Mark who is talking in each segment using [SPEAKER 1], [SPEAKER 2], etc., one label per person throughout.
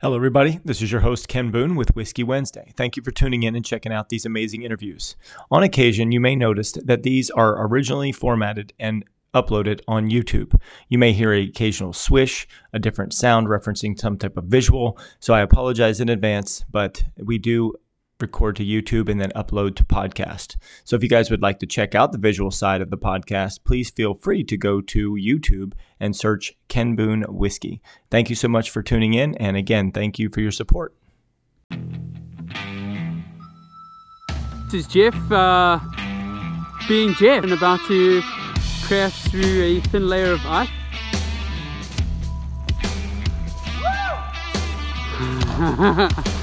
[SPEAKER 1] Hello, everybody. This is your host, Ken Boone with Whiskey Wednesday. Thank you for tuning in and checking out these amazing interviews. On occasion, you may notice that these are originally formatted and uploaded on YouTube. You may hear an occasional swish, a different sound referencing some type of visual. So I apologize in advance, but we do record to YouTube and then upload to podcast. So if you guys would like to check out the visual side of the podcast, please feel free to go to YouTube and search Ken Boone Whiskey. Thank you so much for tuning in. And again, thank you for your support.
[SPEAKER 2] This is Jeff, uh, being Jeff, and about to crash through a thin layer of ice.
[SPEAKER 3] Nothing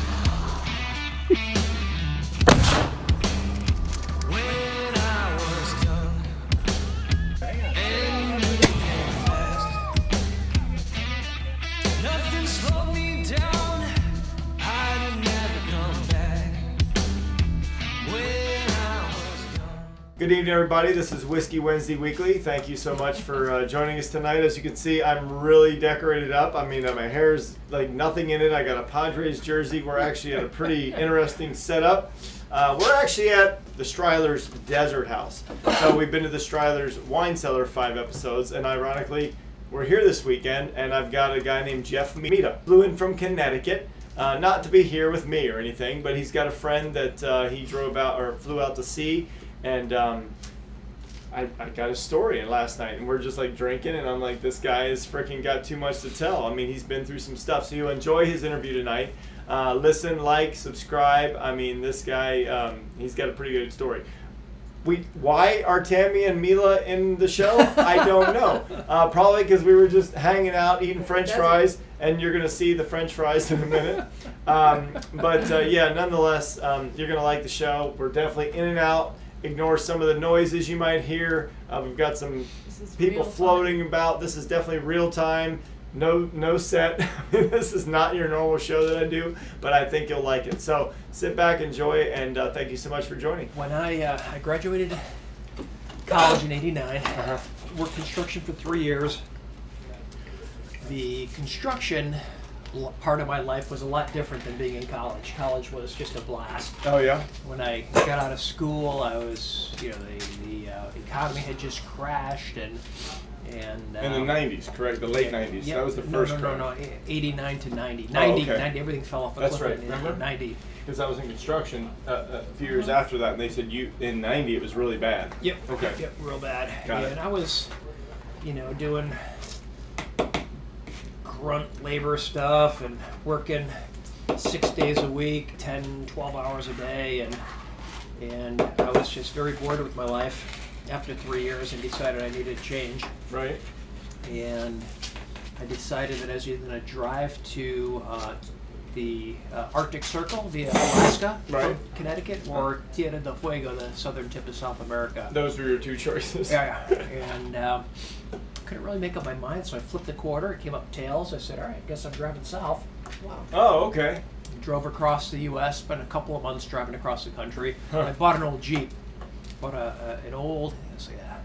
[SPEAKER 1] Good evening, everybody. This is Whiskey Wednesday Weekly. Thank you so much for uh, joining us tonight. As you can see, I'm really decorated up. I mean, uh, my hair's like nothing in it. I got a Padres jersey. We're actually at a pretty interesting setup. Uh, we're actually at the Stryler's Desert House. So we've been to the Stryler's Wine Cellar five episodes, and ironically, we're here this weekend, and I've got a guy named Jeff Mita. Flew in from Connecticut. Uh, not to be here with me or anything, but he's got a friend that uh, he drove out or flew out to see, and um, I, I got a story last night, and we're just like drinking, and I'm like, this guy has freaking got too much to tell. I mean, he's been through some stuff, so you enjoy his interview tonight. Uh, listen, like, subscribe. I mean, this guy, um, he's got a pretty good story. We why are Tammy and Mila in the show? I don't know. Uh, probably because we were just hanging out eating French fries, and you're gonna see the French fries in a minute. Um, but uh, yeah, nonetheless, um, you're gonna like the show. We're definitely in and out. Ignore some of the noises you might hear. Uh, we've got some people floating about. This is definitely real time. No, no set. this is not your normal show that I do, but I think you'll like it. So sit back, enjoy, and uh, thank you so much for joining.
[SPEAKER 4] When I uh, I graduated college in '89, worked construction for three years. The construction l- part of my life was a lot different than being in college. College was just a blast.
[SPEAKER 1] Oh yeah.
[SPEAKER 4] When I got out of school, I was, you know, the the uh, economy had just crashed and and uh,
[SPEAKER 1] In the '90s, correct? The late '90s.
[SPEAKER 4] yeah,
[SPEAKER 1] that was the
[SPEAKER 4] no,
[SPEAKER 1] first
[SPEAKER 4] no, no,
[SPEAKER 1] crash.
[SPEAKER 4] no, 89 to 90.
[SPEAKER 1] Oh,
[SPEAKER 4] 90,
[SPEAKER 1] okay.
[SPEAKER 4] 90, everything fell off a
[SPEAKER 1] That's
[SPEAKER 4] cliff
[SPEAKER 1] right.
[SPEAKER 4] in
[SPEAKER 1] Remember?
[SPEAKER 4] 90.
[SPEAKER 1] Because I was in construction uh, a few years after that, and they said you in '90 it was really bad.
[SPEAKER 4] Yep.
[SPEAKER 1] Okay.
[SPEAKER 4] Yep, real bad.
[SPEAKER 1] Got
[SPEAKER 4] yeah,
[SPEAKER 1] it.
[SPEAKER 4] and I was, you know, doing grunt labor stuff and working six days a week, 10, 12 hours a day, and and I was just very bored with my life after three years and decided I needed a change.
[SPEAKER 1] Right.
[SPEAKER 4] And I decided that I was either going to drive to uh, the uh, Arctic Circle via Alaska
[SPEAKER 1] Right.
[SPEAKER 4] from Connecticut or Tierra del Fuego, the southern tip of South America.
[SPEAKER 1] Those were your two choices.
[SPEAKER 4] Yeah, yeah. and um, couldn't really make up my mind, so I flipped the quarter. It came up tails. I said, "All right, I guess I'm driving south." Wow.
[SPEAKER 1] Oh, okay.
[SPEAKER 4] Drove across the U.S. Spent a couple of months driving across the country.
[SPEAKER 1] Huh.
[SPEAKER 4] I bought an old Jeep. Bought a, a an old, it was like a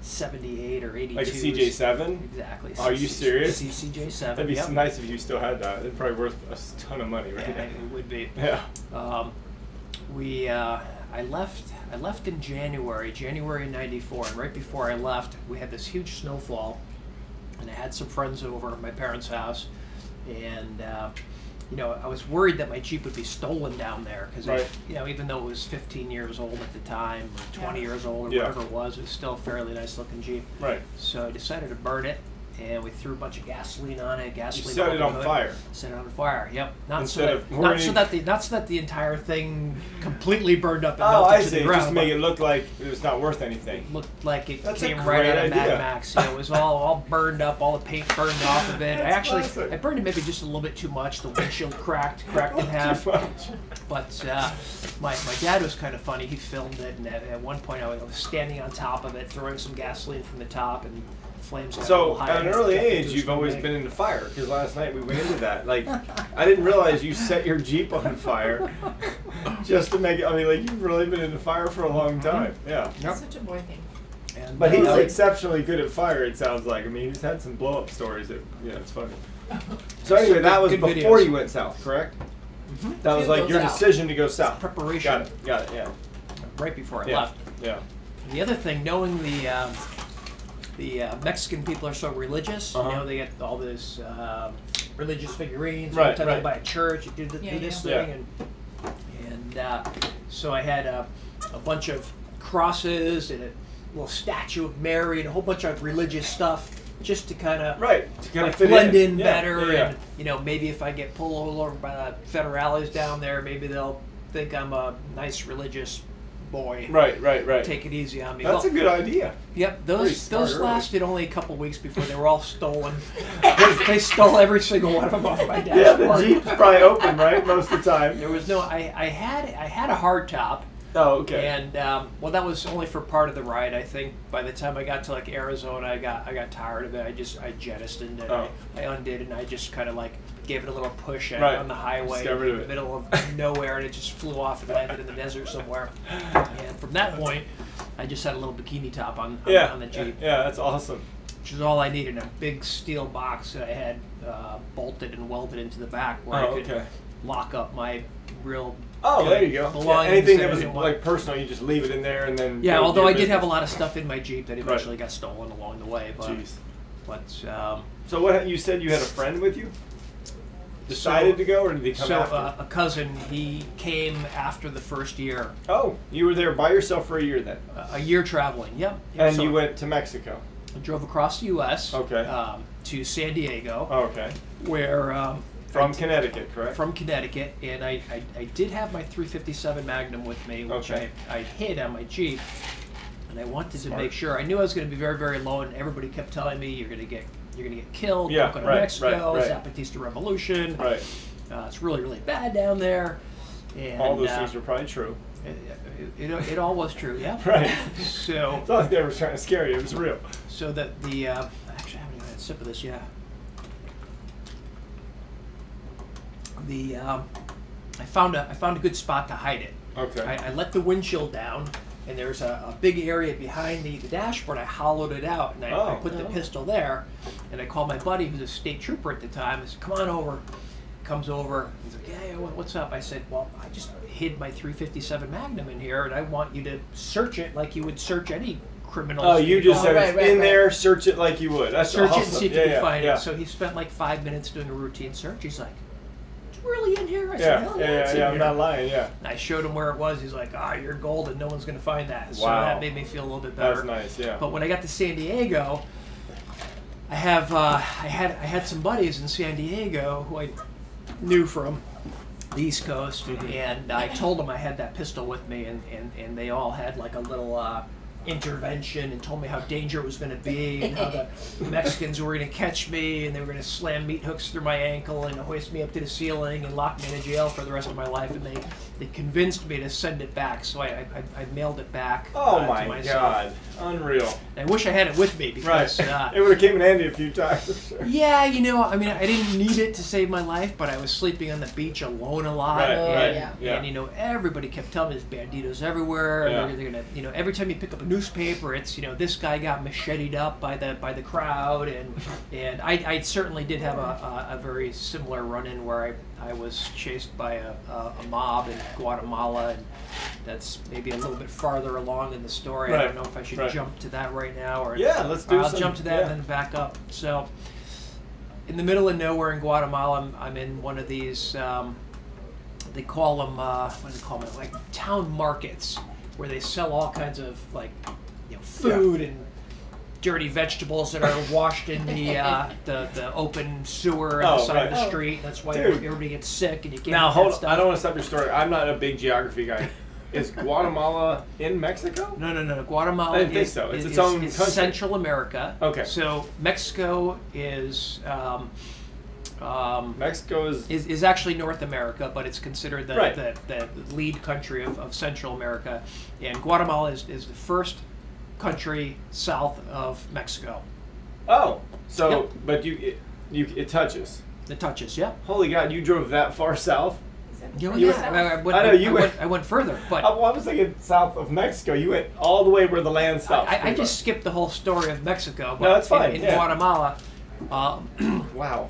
[SPEAKER 4] '78 or '82.
[SPEAKER 1] Like a CJ7.
[SPEAKER 4] Exactly.
[SPEAKER 1] Are you serious?
[SPEAKER 4] C- CJ7.
[SPEAKER 1] That'd be
[SPEAKER 4] yep.
[SPEAKER 1] nice if you still had that. It'd probably worth a ton of money, right?
[SPEAKER 4] Yeah, it would be.
[SPEAKER 1] Yeah.
[SPEAKER 4] Um, we uh, I left I left in January, January '94, and right before I left, we had this huge snowfall, and I had some friends over at my parents' house, and uh, you know I was worried that my Jeep would be stolen down there because
[SPEAKER 1] Right.
[SPEAKER 4] you know even though it was 15 years old at the time or 20 years old or
[SPEAKER 1] Yeah.
[SPEAKER 4] whatever it was, it was still a fairly nice looking Jeep.
[SPEAKER 1] Right.
[SPEAKER 4] So I decided to burn it, and we threw a bunch of gasoline on it. Gasoline.
[SPEAKER 1] You set it on fire.
[SPEAKER 4] Set it on fire. Yep. Not
[SPEAKER 1] Instead
[SPEAKER 4] so that
[SPEAKER 1] of
[SPEAKER 4] not so that the not so that the entire thing completely burned up and
[SPEAKER 1] Oh,
[SPEAKER 4] melted
[SPEAKER 1] I
[SPEAKER 4] to
[SPEAKER 1] see.
[SPEAKER 4] the ground.
[SPEAKER 1] Just make it look like it was not worth anything.
[SPEAKER 4] It looked like it
[SPEAKER 1] That's
[SPEAKER 4] came right out of
[SPEAKER 1] idea.
[SPEAKER 4] Mad Max. You know, it was all all burned up, all the paint burned off of it. I actually
[SPEAKER 1] classic.
[SPEAKER 4] I burned it maybe just a little bit too much. The windshield cracked, cracked in half.
[SPEAKER 1] Too much.
[SPEAKER 4] But uh, my, my dad was kind of funny. He filmed it, and at, at one point I was standing on top of it, throwing some gasoline from the top, and flames. got
[SPEAKER 1] So
[SPEAKER 4] high,
[SPEAKER 1] at an early age, you've always
[SPEAKER 4] snowbank.
[SPEAKER 1] been into fire. Because last night we went into that. Like, I didn't realize you set your Jeep on fire just to make it. I mean, like you've really been into fire for a long time. Yeah.
[SPEAKER 4] Yep.
[SPEAKER 5] Such a boy thing.
[SPEAKER 4] And,
[SPEAKER 1] But he's
[SPEAKER 4] uh,
[SPEAKER 1] exceptionally good at fire. It sounds like. I mean, he's had some blow up stories. That yeah, it's funny. So anyway, that was
[SPEAKER 4] Good
[SPEAKER 1] before
[SPEAKER 4] videos.
[SPEAKER 1] you went south, correct? That was like your
[SPEAKER 5] south.
[SPEAKER 1] decision to go south.
[SPEAKER 4] Preparation.
[SPEAKER 1] Got it. Got it. Yeah.
[SPEAKER 4] right before I
[SPEAKER 1] Yeah.
[SPEAKER 4] left.
[SPEAKER 1] Yeah.
[SPEAKER 4] The other thing, knowing the um, the uh, Mexican people are so religious,
[SPEAKER 1] Uh-huh.
[SPEAKER 4] you know, they get all this um religious figurines.
[SPEAKER 1] Right,
[SPEAKER 4] Every time
[SPEAKER 1] right.
[SPEAKER 4] you buy a church, you do, th-
[SPEAKER 5] Yeah,
[SPEAKER 4] do this
[SPEAKER 1] yeah.
[SPEAKER 4] thing, and and uh, so I had a, a bunch of crosses and a little statue of Mary and a whole bunch of religious stuff, just to kind of
[SPEAKER 1] Right. To kind of fit
[SPEAKER 4] blend
[SPEAKER 1] in,
[SPEAKER 4] in,
[SPEAKER 1] Yeah,
[SPEAKER 4] better.
[SPEAKER 1] Yeah, yeah.
[SPEAKER 4] And you know, maybe if I get pulled over by the federales down there, maybe they'll think I'm a nice religious boy.
[SPEAKER 1] Right. Right. Right.
[SPEAKER 4] Take it easy on me.
[SPEAKER 1] That's
[SPEAKER 4] Well,
[SPEAKER 1] a good idea.
[SPEAKER 4] Yep, those those
[SPEAKER 1] early.
[SPEAKER 4] lasted only a couple weeks before they were all stolen. they, they stole every single one of them off my
[SPEAKER 1] Yeah, the. Jeep's probably open, right? Most of the time.
[SPEAKER 4] There was no. I, I had I had a hard top,
[SPEAKER 1] Oh, okay.
[SPEAKER 4] and um, well, that was only for part of the ride. I think by the time I got to like Arizona, I got I got tired of it. I just I jettisoned it.
[SPEAKER 1] Oh.
[SPEAKER 4] I, I undid it, and I just kind of like gave it a little push out
[SPEAKER 1] Right.
[SPEAKER 4] on the highway
[SPEAKER 1] Just got rid
[SPEAKER 4] in the middle of nowhere, and it just flew off and landed in the desert somewhere. And from that point, I just had a little bikini top on on,
[SPEAKER 1] yeah.
[SPEAKER 4] on the Jeep.
[SPEAKER 1] Yeah, that's awesome.
[SPEAKER 4] which is all I needed. A big steel box that I had uh, bolted and welded into the back where
[SPEAKER 1] Oh,
[SPEAKER 4] I could
[SPEAKER 1] okay.
[SPEAKER 4] lock up my real.
[SPEAKER 1] Oh, there you go. Yeah, anything
[SPEAKER 4] that
[SPEAKER 1] was like personal, you just leave it in there and then.
[SPEAKER 4] Yeah, although I did have a lot of stuff in my Jeep that eventually got stolen along the way. But,
[SPEAKER 1] Jeez.
[SPEAKER 4] but um,
[SPEAKER 1] So what? You said you had a friend with you. Decided
[SPEAKER 4] So-
[SPEAKER 1] to go, or did he come
[SPEAKER 4] so
[SPEAKER 1] after?
[SPEAKER 4] uh, a cousin, he came after the first year,
[SPEAKER 1] oh, you were there by yourself for a year then,
[SPEAKER 4] a- a year traveling. Yep. Yep,
[SPEAKER 1] and
[SPEAKER 4] so
[SPEAKER 1] you went to Mexico.
[SPEAKER 4] I drove across the U.S.
[SPEAKER 1] Okay.
[SPEAKER 4] Um, to San Diego,
[SPEAKER 1] Oh, okay.
[SPEAKER 4] where um,
[SPEAKER 1] From Connecticut, correct?
[SPEAKER 4] from Connecticut, and I, I, I did have my 357 Magnum with me, which
[SPEAKER 1] Okay.
[SPEAKER 4] I, I hid on my Jeep, and I wanted
[SPEAKER 1] Smart.
[SPEAKER 4] to make sure. I knew I was going to be very, very low, and everybody kept telling me you're going to get you're going to get killed.
[SPEAKER 1] Yeah,
[SPEAKER 4] go to
[SPEAKER 1] right,
[SPEAKER 4] Mexico.
[SPEAKER 1] right, right.
[SPEAKER 4] Zapatista Revolution.
[SPEAKER 1] right.
[SPEAKER 4] Uh, it's really, really bad down there. And,
[SPEAKER 1] All those
[SPEAKER 4] uh,
[SPEAKER 1] things are probably true.
[SPEAKER 4] It, it, it all was true, yeah.
[SPEAKER 1] Right.
[SPEAKER 4] So,
[SPEAKER 1] It's not like they were trying to scare you. It was real.
[SPEAKER 4] so that the uh, actually I haven't even had a sip of this Yeah. The um, I found a I found a good spot to hide it.
[SPEAKER 1] Okay.
[SPEAKER 4] I, I let the windshield down, and there's a, a big area behind the, the dashboard. I hollowed it out, and I, I
[SPEAKER 1] Oh.
[SPEAKER 4] put the
[SPEAKER 5] Oh.
[SPEAKER 4] pistol there. And I called my buddy, who's a state trooper at the time. I said, "Come on over." Comes over. He's like, "Yeah, yeah, what- what's up?" I said, "Well, I just hid my 357 Magnum in here, and I want you to search it like you would search any criminal."
[SPEAKER 1] Oh, you just
[SPEAKER 5] Oh,
[SPEAKER 1] said
[SPEAKER 5] right, right,
[SPEAKER 1] in
[SPEAKER 5] right.
[SPEAKER 1] there. Search it like you would. That's
[SPEAKER 4] search
[SPEAKER 1] awesome.
[SPEAKER 4] it and see if
[SPEAKER 1] yeah,
[SPEAKER 4] you can
[SPEAKER 1] yeah,
[SPEAKER 4] find
[SPEAKER 1] yeah.
[SPEAKER 4] it. So he spent like five minutes doing a routine search. He's like, "It's really in here?" I
[SPEAKER 1] yeah,
[SPEAKER 4] said, "Hell
[SPEAKER 1] yeah,
[SPEAKER 4] yeah, it's
[SPEAKER 1] yeah,
[SPEAKER 4] in
[SPEAKER 1] yeah. I'm
[SPEAKER 4] here."
[SPEAKER 1] not lying. Yeah.
[SPEAKER 4] And I showed him where it was. He's like, "Ah, you're golden. No one's gonna find that." So
[SPEAKER 1] Wow.
[SPEAKER 4] that made me feel a little bit better.
[SPEAKER 1] That's nice. Yeah.
[SPEAKER 4] But when I got to San Diego, I have uh, I had I had some buddies in San Diego who I knew from the East Coast,
[SPEAKER 1] Mhm.
[SPEAKER 4] and I told them I had that pistol with me, and, and, and they all had like a little uh, intervention and told me how dangerous it was going to be, and how the Mexicans were going to catch me, and they were going to slam meat hooks through my ankle and hoist me up to the ceiling and lock me in a jail for the rest of my life, and they, they convinced me to send it back, so I, I, I- I mailed it back.
[SPEAKER 1] oh
[SPEAKER 4] uh,
[SPEAKER 1] my
[SPEAKER 4] myself.
[SPEAKER 1] God. Unreal.
[SPEAKER 4] I wish I had it with me because.
[SPEAKER 1] Right.
[SPEAKER 4] Uh,
[SPEAKER 1] it would have came in handy a few times.
[SPEAKER 4] yeah, you know, I mean, I didn't need it to save my life, but I was sleeping on the beach alone a lot,
[SPEAKER 1] Right,
[SPEAKER 4] and,
[SPEAKER 5] right, yeah.
[SPEAKER 1] yeah.
[SPEAKER 4] and you know, everybody kept telling me there's banditos everywhere.
[SPEAKER 1] Yeah.
[SPEAKER 4] And they're, they're gonna, you know, every time you pick up a newspaper, it's you know, this guy got macheted up by the by the crowd, and and I, I certainly did have a, a, a very similar run-in where I, I was chased by a, a, a mob in Guatemala, and that's maybe a little bit farther along in the story. I don't know if I should
[SPEAKER 1] right.
[SPEAKER 4] jump to that right now or
[SPEAKER 1] Yeah, let's do
[SPEAKER 4] I'll
[SPEAKER 1] some-
[SPEAKER 4] jump to that
[SPEAKER 1] yeah.
[SPEAKER 4] and then back up. So, in the middle of nowhere in Guatemala, I'm, I'm in one of these. Um, they call them uh, what do they call them? Like town markets, where they sell all kinds of like you know food and dirty vegetables that are washed in the uh, the, the open sewer on the
[SPEAKER 1] Oh,
[SPEAKER 4] side of the street. That's why
[SPEAKER 1] Dude.
[SPEAKER 4] everybody gets sick and you can't.
[SPEAKER 1] Now hold
[SPEAKER 4] stuff.
[SPEAKER 1] I don't want to stop your story. I'm not a big geography guy. Is Guatemala in Mexico?
[SPEAKER 4] No, no, no, no. Guatemala
[SPEAKER 1] I didn't think
[SPEAKER 4] is,
[SPEAKER 1] so. It's
[SPEAKER 4] is,
[SPEAKER 1] its own
[SPEAKER 4] is
[SPEAKER 1] country.
[SPEAKER 4] Central America.
[SPEAKER 1] Okay.
[SPEAKER 4] So Mexico is um, um,
[SPEAKER 1] Mexico is.
[SPEAKER 4] is, is actually North America, but it's considered the,
[SPEAKER 1] Right.
[SPEAKER 4] the, the lead country of, of Central America. And Guatemala is, is the first country south of Mexico.
[SPEAKER 1] Oh, so
[SPEAKER 4] Yep.
[SPEAKER 1] but you it, you it touches.
[SPEAKER 4] The touches, yeah.
[SPEAKER 1] Holy God, you drove that far south?
[SPEAKER 4] You know,
[SPEAKER 1] You
[SPEAKER 4] yeah,
[SPEAKER 1] went-
[SPEAKER 4] I, I went,
[SPEAKER 1] I know, you
[SPEAKER 4] I
[SPEAKER 1] went-
[SPEAKER 4] went, I went further, but
[SPEAKER 1] I, well, I was thinking south of Mexico. You went all the way where the land stops.
[SPEAKER 4] I, I just skipped the whole story of Mexico. But
[SPEAKER 1] No, that's fine,
[SPEAKER 4] In, in
[SPEAKER 1] yeah.
[SPEAKER 4] Guatemala, um,
[SPEAKER 1] wow.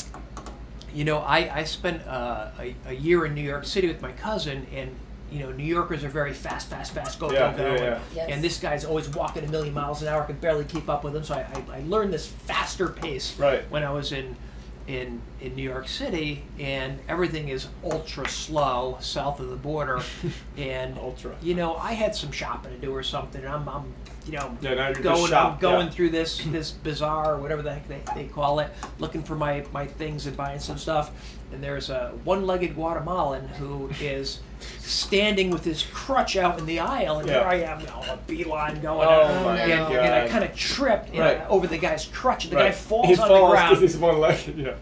[SPEAKER 4] You know, I, I spent uh, a, a year in New York City with my cousin, and you know, New Yorkers are very fast, fast, fast, go,
[SPEAKER 1] Yeah,
[SPEAKER 4] go, go.
[SPEAKER 1] yeah,
[SPEAKER 4] and.
[SPEAKER 5] Yes.
[SPEAKER 4] and this guy's always walking a million miles an hour, I could barely keep up with him. So I, I, I learned this faster pace
[SPEAKER 1] Right.
[SPEAKER 4] when I was in in in New York City, and everything is ultra slow south of the border, and
[SPEAKER 1] Ultra.
[SPEAKER 4] You know, I had some shopping to do or something, and I'm, I'm you know,
[SPEAKER 1] Yeah, now you're
[SPEAKER 4] going I'm going
[SPEAKER 1] yeah.
[SPEAKER 4] through this this bazaar or whatever the heck they, they call it, looking for my my things and buying some stuff. And there's a one-legged Guatemalan who is standing with his crutch out in the aisle, and
[SPEAKER 1] Yeah.
[SPEAKER 4] here I am, you know, a beeline going,
[SPEAKER 1] Oh
[SPEAKER 4] and,
[SPEAKER 1] my
[SPEAKER 4] and, and I kind of tripped
[SPEAKER 1] Right.
[SPEAKER 4] Over the guy's crutch, and the guy falls
[SPEAKER 1] he
[SPEAKER 4] on
[SPEAKER 1] falls
[SPEAKER 4] the ground.
[SPEAKER 1] he's one legged. Yeah.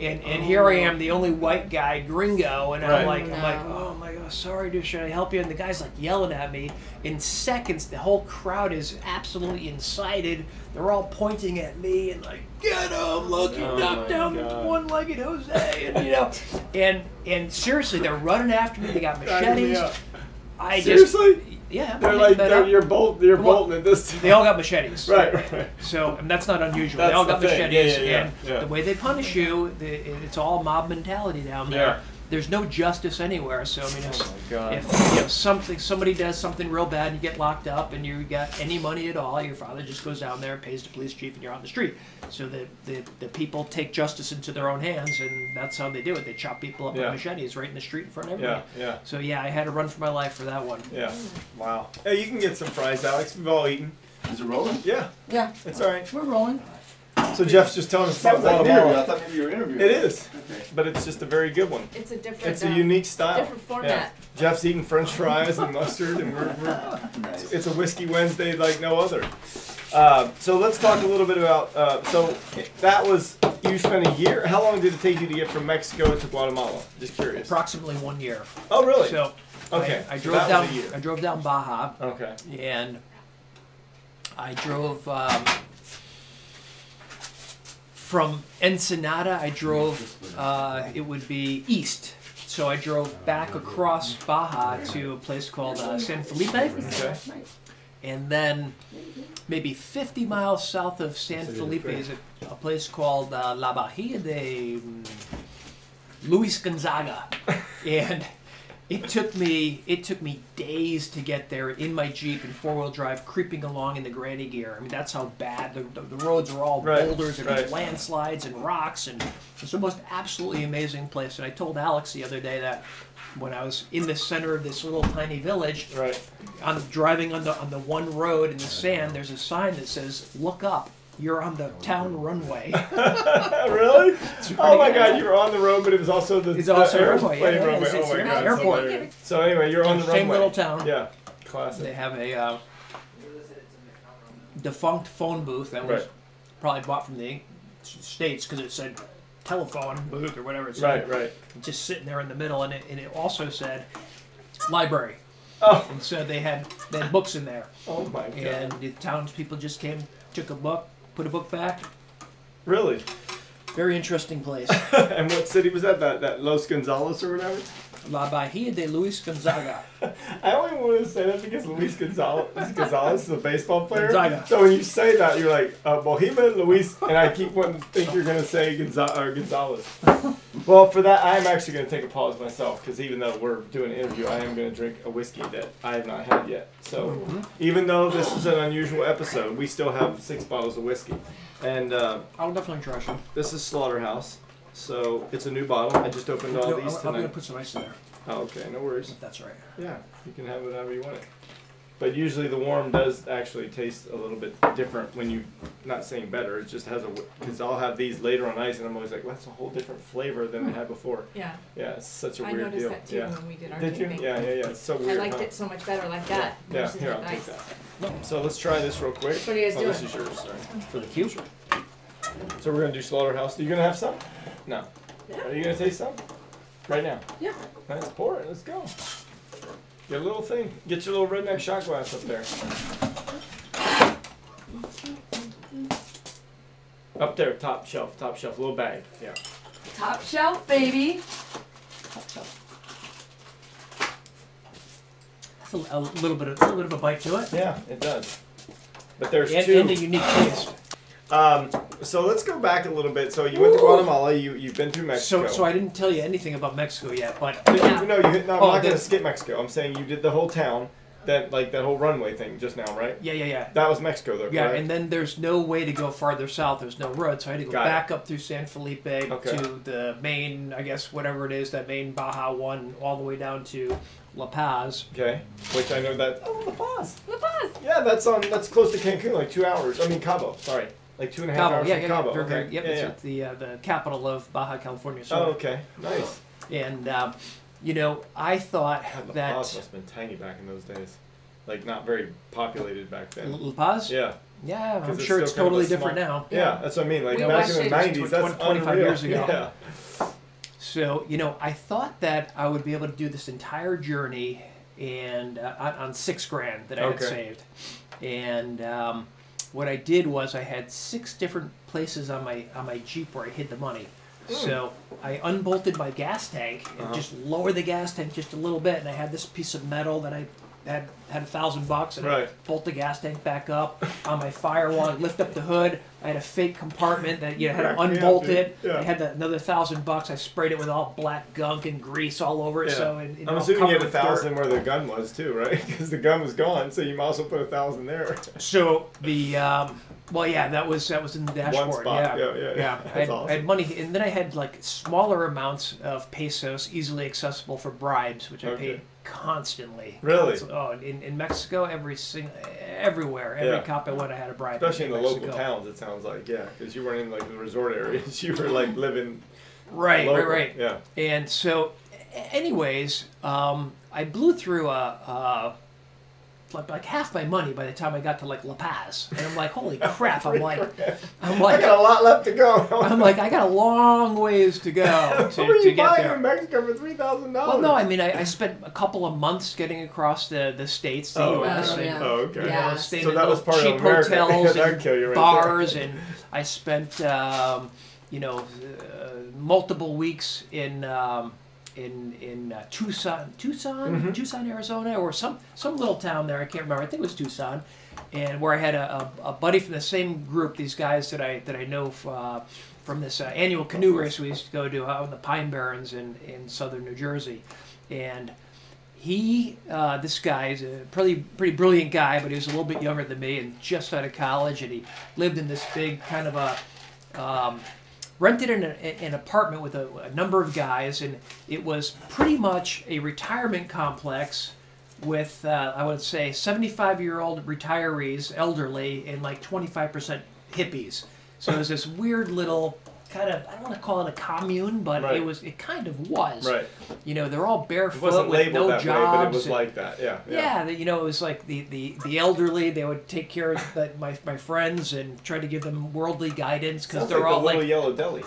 [SPEAKER 4] And, and oh, here I am, the only white guy, gringo, and
[SPEAKER 1] Right.
[SPEAKER 4] I'm like, I'm like, oh my god, sorry, dude, should I help you? And the guy's like yelling at me. In seconds, the whole crowd is absolutely incited. They're all pointing at me and like, get him, look, you
[SPEAKER 1] Oh
[SPEAKER 4] knocked down
[SPEAKER 1] God.
[SPEAKER 4] one-legged Jose, and you know, and and seriously, they're running after me. They got machetes. I
[SPEAKER 1] Seriously?
[SPEAKER 4] just, yeah,
[SPEAKER 1] They're like they're, you're bolt you're
[SPEAKER 4] Well,
[SPEAKER 1] bolting at this. Time.
[SPEAKER 4] They all got machetes.
[SPEAKER 1] right, right.
[SPEAKER 4] So and that's not unusual.
[SPEAKER 1] That's
[SPEAKER 4] they all
[SPEAKER 1] the
[SPEAKER 4] got
[SPEAKER 1] thing.
[SPEAKER 4] machetes,
[SPEAKER 1] Yeah, yeah, yeah,
[SPEAKER 4] and the way they punish you, the, it's all mob mentality down there.
[SPEAKER 1] Yeah.
[SPEAKER 4] There's no justice anywhere. So I mean, if,
[SPEAKER 1] Oh my God.
[SPEAKER 4] if, if something somebody does something real bad, and you get locked up, and you got any money at all, your father just goes down there and pays the police chief, and you're on the street. So the the, the people take justice into their own hands, and that's how they do it. They chop people up
[SPEAKER 1] Yeah.
[SPEAKER 4] with machetes right in the street in front of
[SPEAKER 1] Yeah,
[SPEAKER 4] everybody.
[SPEAKER 1] yeah,
[SPEAKER 4] So yeah, I had to run for my life for that one.
[SPEAKER 1] yeah. Wow. Hey, you can get some fries, Alex. We've all eaten.
[SPEAKER 6] Is it rolling?
[SPEAKER 1] Yeah,
[SPEAKER 5] Yeah,
[SPEAKER 1] it's all right.
[SPEAKER 5] we're rolling.
[SPEAKER 1] So Jeff's just telling us about
[SPEAKER 6] Sounds like an interview. I
[SPEAKER 1] Guatemala.
[SPEAKER 6] thought maybe you were interviewing.
[SPEAKER 1] It is,
[SPEAKER 6] Okay.
[SPEAKER 1] but it's just a very good one.
[SPEAKER 5] It's a different.
[SPEAKER 1] It's a
[SPEAKER 5] um,
[SPEAKER 1] unique style.
[SPEAKER 5] different format.
[SPEAKER 1] Yeah. Jeff's eating French fries and mustard, and we're, we're
[SPEAKER 6] Nice.
[SPEAKER 1] it's a whiskey Wednesday like no other. Uh, so let's talk a little bit about. Uh, so that was you spent a year. How long did it take you to get from Mexico to Guatemala? Just curious.
[SPEAKER 4] Approximately one year.
[SPEAKER 1] Oh, really?
[SPEAKER 4] So
[SPEAKER 1] Okay,
[SPEAKER 4] I, I
[SPEAKER 1] so
[SPEAKER 4] drove
[SPEAKER 1] that was
[SPEAKER 4] down.
[SPEAKER 1] a year.
[SPEAKER 4] I drove down Baja.
[SPEAKER 1] okay.
[SPEAKER 4] and I drove um, from Ensenada. I drove. Uh, it would be east. So I drove back across Baja to a place called uh, San Felipe, and then maybe 50 miles south of San Felipe is a, a place called uh, La Bahia de mm, Luis Gonzaga, and it took me it took me days to get there in my jeep and four wheel drive, creeping along in the granny gear. I mean that's how bad the, the, the roads were all
[SPEAKER 1] Right,
[SPEAKER 4] boulders and
[SPEAKER 1] right.
[SPEAKER 4] landslides and rocks, and it's the most absolutely amazing place. And I told Alex the other day that when I was in the center of this little tiny village,
[SPEAKER 1] Right.
[SPEAKER 4] I'm driving on the on the one road in the sand. There's a sign that says "Look up." You're on the town runway.
[SPEAKER 1] really? Oh my God! You were on the road, but it was also the,
[SPEAKER 4] It's
[SPEAKER 1] the
[SPEAKER 4] also
[SPEAKER 1] airplane
[SPEAKER 4] runway, yeah,
[SPEAKER 1] runway.
[SPEAKER 4] it's-
[SPEAKER 1] oh my
[SPEAKER 4] an
[SPEAKER 1] God!
[SPEAKER 4] airport.
[SPEAKER 1] So, so anyway, you're on the
[SPEAKER 4] Same
[SPEAKER 1] runway.
[SPEAKER 4] little town.
[SPEAKER 1] Yeah. Classic.
[SPEAKER 4] They
[SPEAKER 1] Classic.
[SPEAKER 4] have a uh, defunct phone booth that was
[SPEAKER 1] Right.
[SPEAKER 4] probably bought from the states because it said telephone booth or whatever it said.
[SPEAKER 1] Right. Right.
[SPEAKER 4] Just sitting there in the middle, and it, and it also said library.
[SPEAKER 1] Oh.
[SPEAKER 4] And so they had they had books in there,
[SPEAKER 1] Oh my God.
[SPEAKER 4] and the townspeople just came, took a book, put a book back.
[SPEAKER 1] Really?
[SPEAKER 4] Very interesting place.
[SPEAKER 1] and what city was that? That that Los Gonzales or whatever?
[SPEAKER 4] La Bahia de Luis Gonzaga.
[SPEAKER 1] I only want to say that because Luis Gonzalez, Gonzalez is a baseball player.
[SPEAKER 4] Gonzaga.
[SPEAKER 1] So when you say that, you're like uh, Bohemian Luis, and I keep wanting to think you're going to say Gonza- or Gonzalez. well, for that, I'm actually going to take a pause myself because even though we're doing an interview, I am going to drink a whiskey that I have not had yet. So even though this is an unusual episode, we still have six bottles of whiskey, and uh,
[SPEAKER 4] I'll definitely try some.
[SPEAKER 1] this is Slaughterhouse. So it's a new bottle. I just opened all
[SPEAKER 4] No,
[SPEAKER 1] these
[SPEAKER 4] I'm, I'm gonna put some ice in there.
[SPEAKER 1] Oh, okay, no worries.
[SPEAKER 4] If that's right.
[SPEAKER 1] Yeah, you can have it however you want it. But usually the warm does actually taste a little bit different when you, not saying better, it just has a, because I'll have these later on ice and I'm always like, well, that's a whole different flavor than I hmm. had before.
[SPEAKER 5] Yeah,
[SPEAKER 1] Yeah, it's such a
[SPEAKER 5] I
[SPEAKER 1] weird
[SPEAKER 5] noticed
[SPEAKER 1] deal.
[SPEAKER 5] that too
[SPEAKER 1] yeah.
[SPEAKER 5] when we did our
[SPEAKER 1] Did you?
[SPEAKER 5] taping.
[SPEAKER 1] Yeah, yeah, yeah. It's so
[SPEAKER 5] I
[SPEAKER 1] weird.
[SPEAKER 5] liked
[SPEAKER 1] huh?
[SPEAKER 5] it so much better like that
[SPEAKER 1] Yeah,
[SPEAKER 5] versus
[SPEAKER 1] here, I'll take
[SPEAKER 5] ice.
[SPEAKER 1] that. So let's try this real quick.
[SPEAKER 5] What are you guys
[SPEAKER 1] oh, this
[SPEAKER 5] doing?
[SPEAKER 1] is yours, sorry.
[SPEAKER 4] For the cube.
[SPEAKER 1] So we're gonna do Slaughterhouse. Are you gonna have some? No. Are you gonna taste some? Right now?
[SPEAKER 5] Yeah.
[SPEAKER 1] Let's pour it. Let's go. Get a little thing. Get your little redneck shot glass up there. Up there, top shelf, top shelf, little bag. Yeah.
[SPEAKER 5] Top shelf, baby. Top shelf.
[SPEAKER 4] That's a, a little bit of a little bit of a bite to it.
[SPEAKER 1] Yeah, it does. But there's
[SPEAKER 4] And,
[SPEAKER 1] two.
[SPEAKER 4] and a unique taste.
[SPEAKER 1] Um, So let's go back a little bit. So you went to Guatemala. You you've been through Mexico.
[SPEAKER 4] So, so I didn't tell you anything about Mexico yet, but
[SPEAKER 5] Yeah.
[SPEAKER 1] No, you no. I'm
[SPEAKER 4] Oh,
[SPEAKER 1] not gonna skip Mexico. I'm saying you did the whole town. That like that whole runway thing just now, right?
[SPEAKER 4] yeah, yeah, yeah.
[SPEAKER 1] That was Mexico though.
[SPEAKER 4] Yeah,
[SPEAKER 1] correct?
[SPEAKER 4] and then there's no way to go farther south. There's no road, so I had to go
[SPEAKER 1] Got it.
[SPEAKER 4] back up through San Felipe
[SPEAKER 1] Okay.
[SPEAKER 4] to the main, I guess, whatever it is, that main Baja one, all the way down to La Paz.
[SPEAKER 1] okay. Which I know that. Oh, La Paz.
[SPEAKER 5] La Paz.
[SPEAKER 1] Yeah, that's on. That's close to Cancun, like two hours. I mean Cabo. Sorry, like two and a half
[SPEAKER 4] Cabo,
[SPEAKER 1] hours
[SPEAKER 4] yeah,
[SPEAKER 1] from
[SPEAKER 4] yeah,
[SPEAKER 1] Cabo.
[SPEAKER 4] yeah,
[SPEAKER 1] okay.
[SPEAKER 4] yep,
[SPEAKER 1] yeah,
[SPEAKER 4] it's
[SPEAKER 1] yeah.
[SPEAKER 4] the uh, the capital of Baja California. Sur.
[SPEAKER 1] Oh, okay. Nice.
[SPEAKER 4] And um, you know, I thought
[SPEAKER 1] God, La
[SPEAKER 4] that
[SPEAKER 1] Paz must have been tiny back in those days. Like not very populated back then.
[SPEAKER 4] La Paz.
[SPEAKER 1] Yeah.
[SPEAKER 4] Yeah, I'm
[SPEAKER 1] it's
[SPEAKER 4] sure it's totally
[SPEAKER 1] small-
[SPEAKER 4] different now.
[SPEAKER 1] Yeah, that's what I mean. Like
[SPEAKER 5] We
[SPEAKER 1] back in the
[SPEAKER 5] it
[SPEAKER 1] nineties, that's
[SPEAKER 4] 20, 25
[SPEAKER 1] unreal.
[SPEAKER 4] years ago.
[SPEAKER 1] Yeah.
[SPEAKER 4] So, you know, I thought that I would be able to do this entire journey and uh, on, on six grand that I had saved. And um, what I did was I had six different places on my on my Jeep where I hid the money. So I unbolted my gas tank and
[SPEAKER 1] Uh-huh.
[SPEAKER 4] just lowered the gas tank just a little bit, and I had this piece of metal that I had had a thousand bucks, and I
[SPEAKER 1] Right.
[SPEAKER 4] bolt the gas tank back up on my firewall, lift up the hood. I had a fake compartment that you know, had to
[SPEAKER 1] Crack me up,
[SPEAKER 4] unbolt
[SPEAKER 1] dude.
[SPEAKER 4] it.
[SPEAKER 1] Yeah.
[SPEAKER 4] I had the, another thousand bucks. I sprayed it with all black gunk and grease all over it.
[SPEAKER 1] Yeah.
[SPEAKER 4] So and, and
[SPEAKER 1] I'm
[SPEAKER 4] all
[SPEAKER 1] assuming you had a
[SPEAKER 4] with dirt.
[SPEAKER 1] thousand where the gun was too, right? Because the gun was gone, so you might as well put a thousand there.
[SPEAKER 4] So the um, well, yeah, that was that was in the dashboard.
[SPEAKER 1] spot.
[SPEAKER 4] Yeah,
[SPEAKER 1] Yeah, yeah, yeah. That's
[SPEAKER 4] I, had,
[SPEAKER 1] awesome.
[SPEAKER 4] I had money, and then I had like smaller amounts of pesos, easily accessible for bribes, which I
[SPEAKER 1] Okay.
[SPEAKER 4] paid constantly.
[SPEAKER 1] Really?
[SPEAKER 4] Const- oh, in, in Mexico, every sing, everywhere, every
[SPEAKER 1] Yeah.
[SPEAKER 4] cop I went, I had a bribe.
[SPEAKER 1] Especially in the local towns, it sounds like, yeah, because you weren't in like the resort areas. You were like living
[SPEAKER 4] Right,
[SPEAKER 1] local.
[SPEAKER 4] right, right.
[SPEAKER 1] Yeah.
[SPEAKER 4] And so, anyways, um, I blew through a, a like, like half my money by the time I got to like La Paz, and I'm like, holy crap! I'm like, I'm like, I
[SPEAKER 1] got a lot left to go.
[SPEAKER 4] I'm like, I got a long ways to go
[SPEAKER 1] what
[SPEAKER 4] to,
[SPEAKER 1] were you
[SPEAKER 4] to get
[SPEAKER 1] buying
[SPEAKER 4] there.
[SPEAKER 1] in Mexico for three thousand dollars?
[SPEAKER 4] Well, no, I mean, I, I spent a couple of months getting across the, the states, the
[SPEAKER 1] Oh,
[SPEAKER 4] U.S.,
[SPEAKER 5] okay.
[SPEAKER 4] and
[SPEAKER 1] Oh, okay.
[SPEAKER 4] you
[SPEAKER 5] Yeah.
[SPEAKER 4] stayed
[SPEAKER 1] So
[SPEAKER 4] in
[SPEAKER 1] that was
[SPEAKER 4] little
[SPEAKER 1] part of
[SPEAKER 4] cheap
[SPEAKER 1] America.
[SPEAKER 4] hotels and
[SPEAKER 1] kill you right
[SPEAKER 4] bars,
[SPEAKER 1] there.
[SPEAKER 4] and I spent um, you know uh, multiple weeks in um, in in uh, Tucson, Tucson,
[SPEAKER 1] Mm-hmm.
[SPEAKER 4] Tucson, Arizona, or some some little town there. I can't remember. I think it was Tucson, and where I had a, a, a buddy from the same group. These guys that I that I know. Uh, from this uh, annual canoe race we used to go to out in the Pine Barrens in, in southern New Jersey, and he, uh, this guy is a pretty pretty brilliant guy, but he was a little bit younger than me and just out of college, and he lived in this big kind of a um, rented an, an apartment with a, a number of guys, and it was pretty much a retirement complex with uh, I would say 75 year old retirees, elderly, and like 25 percent hippies. So it was this weird little kind of I don't want to call it a commune, but
[SPEAKER 1] Right.
[SPEAKER 4] it was it kind of was.
[SPEAKER 1] Right.
[SPEAKER 4] You know, they're all
[SPEAKER 1] It
[SPEAKER 4] barefoot
[SPEAKER 1] wasn't
[SPEAKER 4] with
[SPEAKER 1] labeled
[SPEAKER 4] no
[SPEAKER 1] that
[SPEAKER 4] jobs.
[SPEAKER 1] way, but it was
[SPEAKER 4] and-
[SPEAKER 1] like that. Yeah.
[SPEAKER 4] yeah, the, you know, it was like the, the, the elderly. They would take care of the, my, my friends and try to give them worldly guidance because they're
[SPEAKER 1] like
[SPEAKER 4] all
[SPEAKER 1] the little
[SPEAKER 4] like
[SPEAKER 1] yellow deli.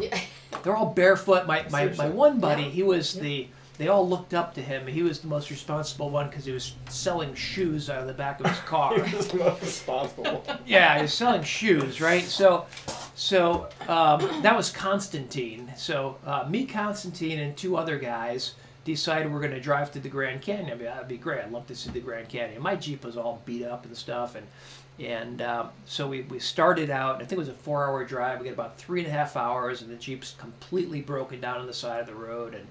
[SPEAKER 5] Yeah.
[SPEAKER 4] they're all barefoot. My, my, my one buddy,
[SPEAKER 5] Yeah.
[SPEAKER 4] he was the. They all looked up to him. He was the most responsible one because he was selling shoes out of the back of his car.
[SPEAKER 1] He was the most responsible.
[SPEAKER 4] yeah, he was selling shoes, right? So, so um, that was Constantine. So uh, me, Constantine, and two other guys decided we're going to drive to the Grand Canyon. I mean, that'd be great. I'd love to see the Grand Canyon. My Jeep was all beat up and stuff, and and um, so we, we started out. I think it was a four-hour drive. We got about three and a half hours, and the Jeep's completely broken down on the side of the road, and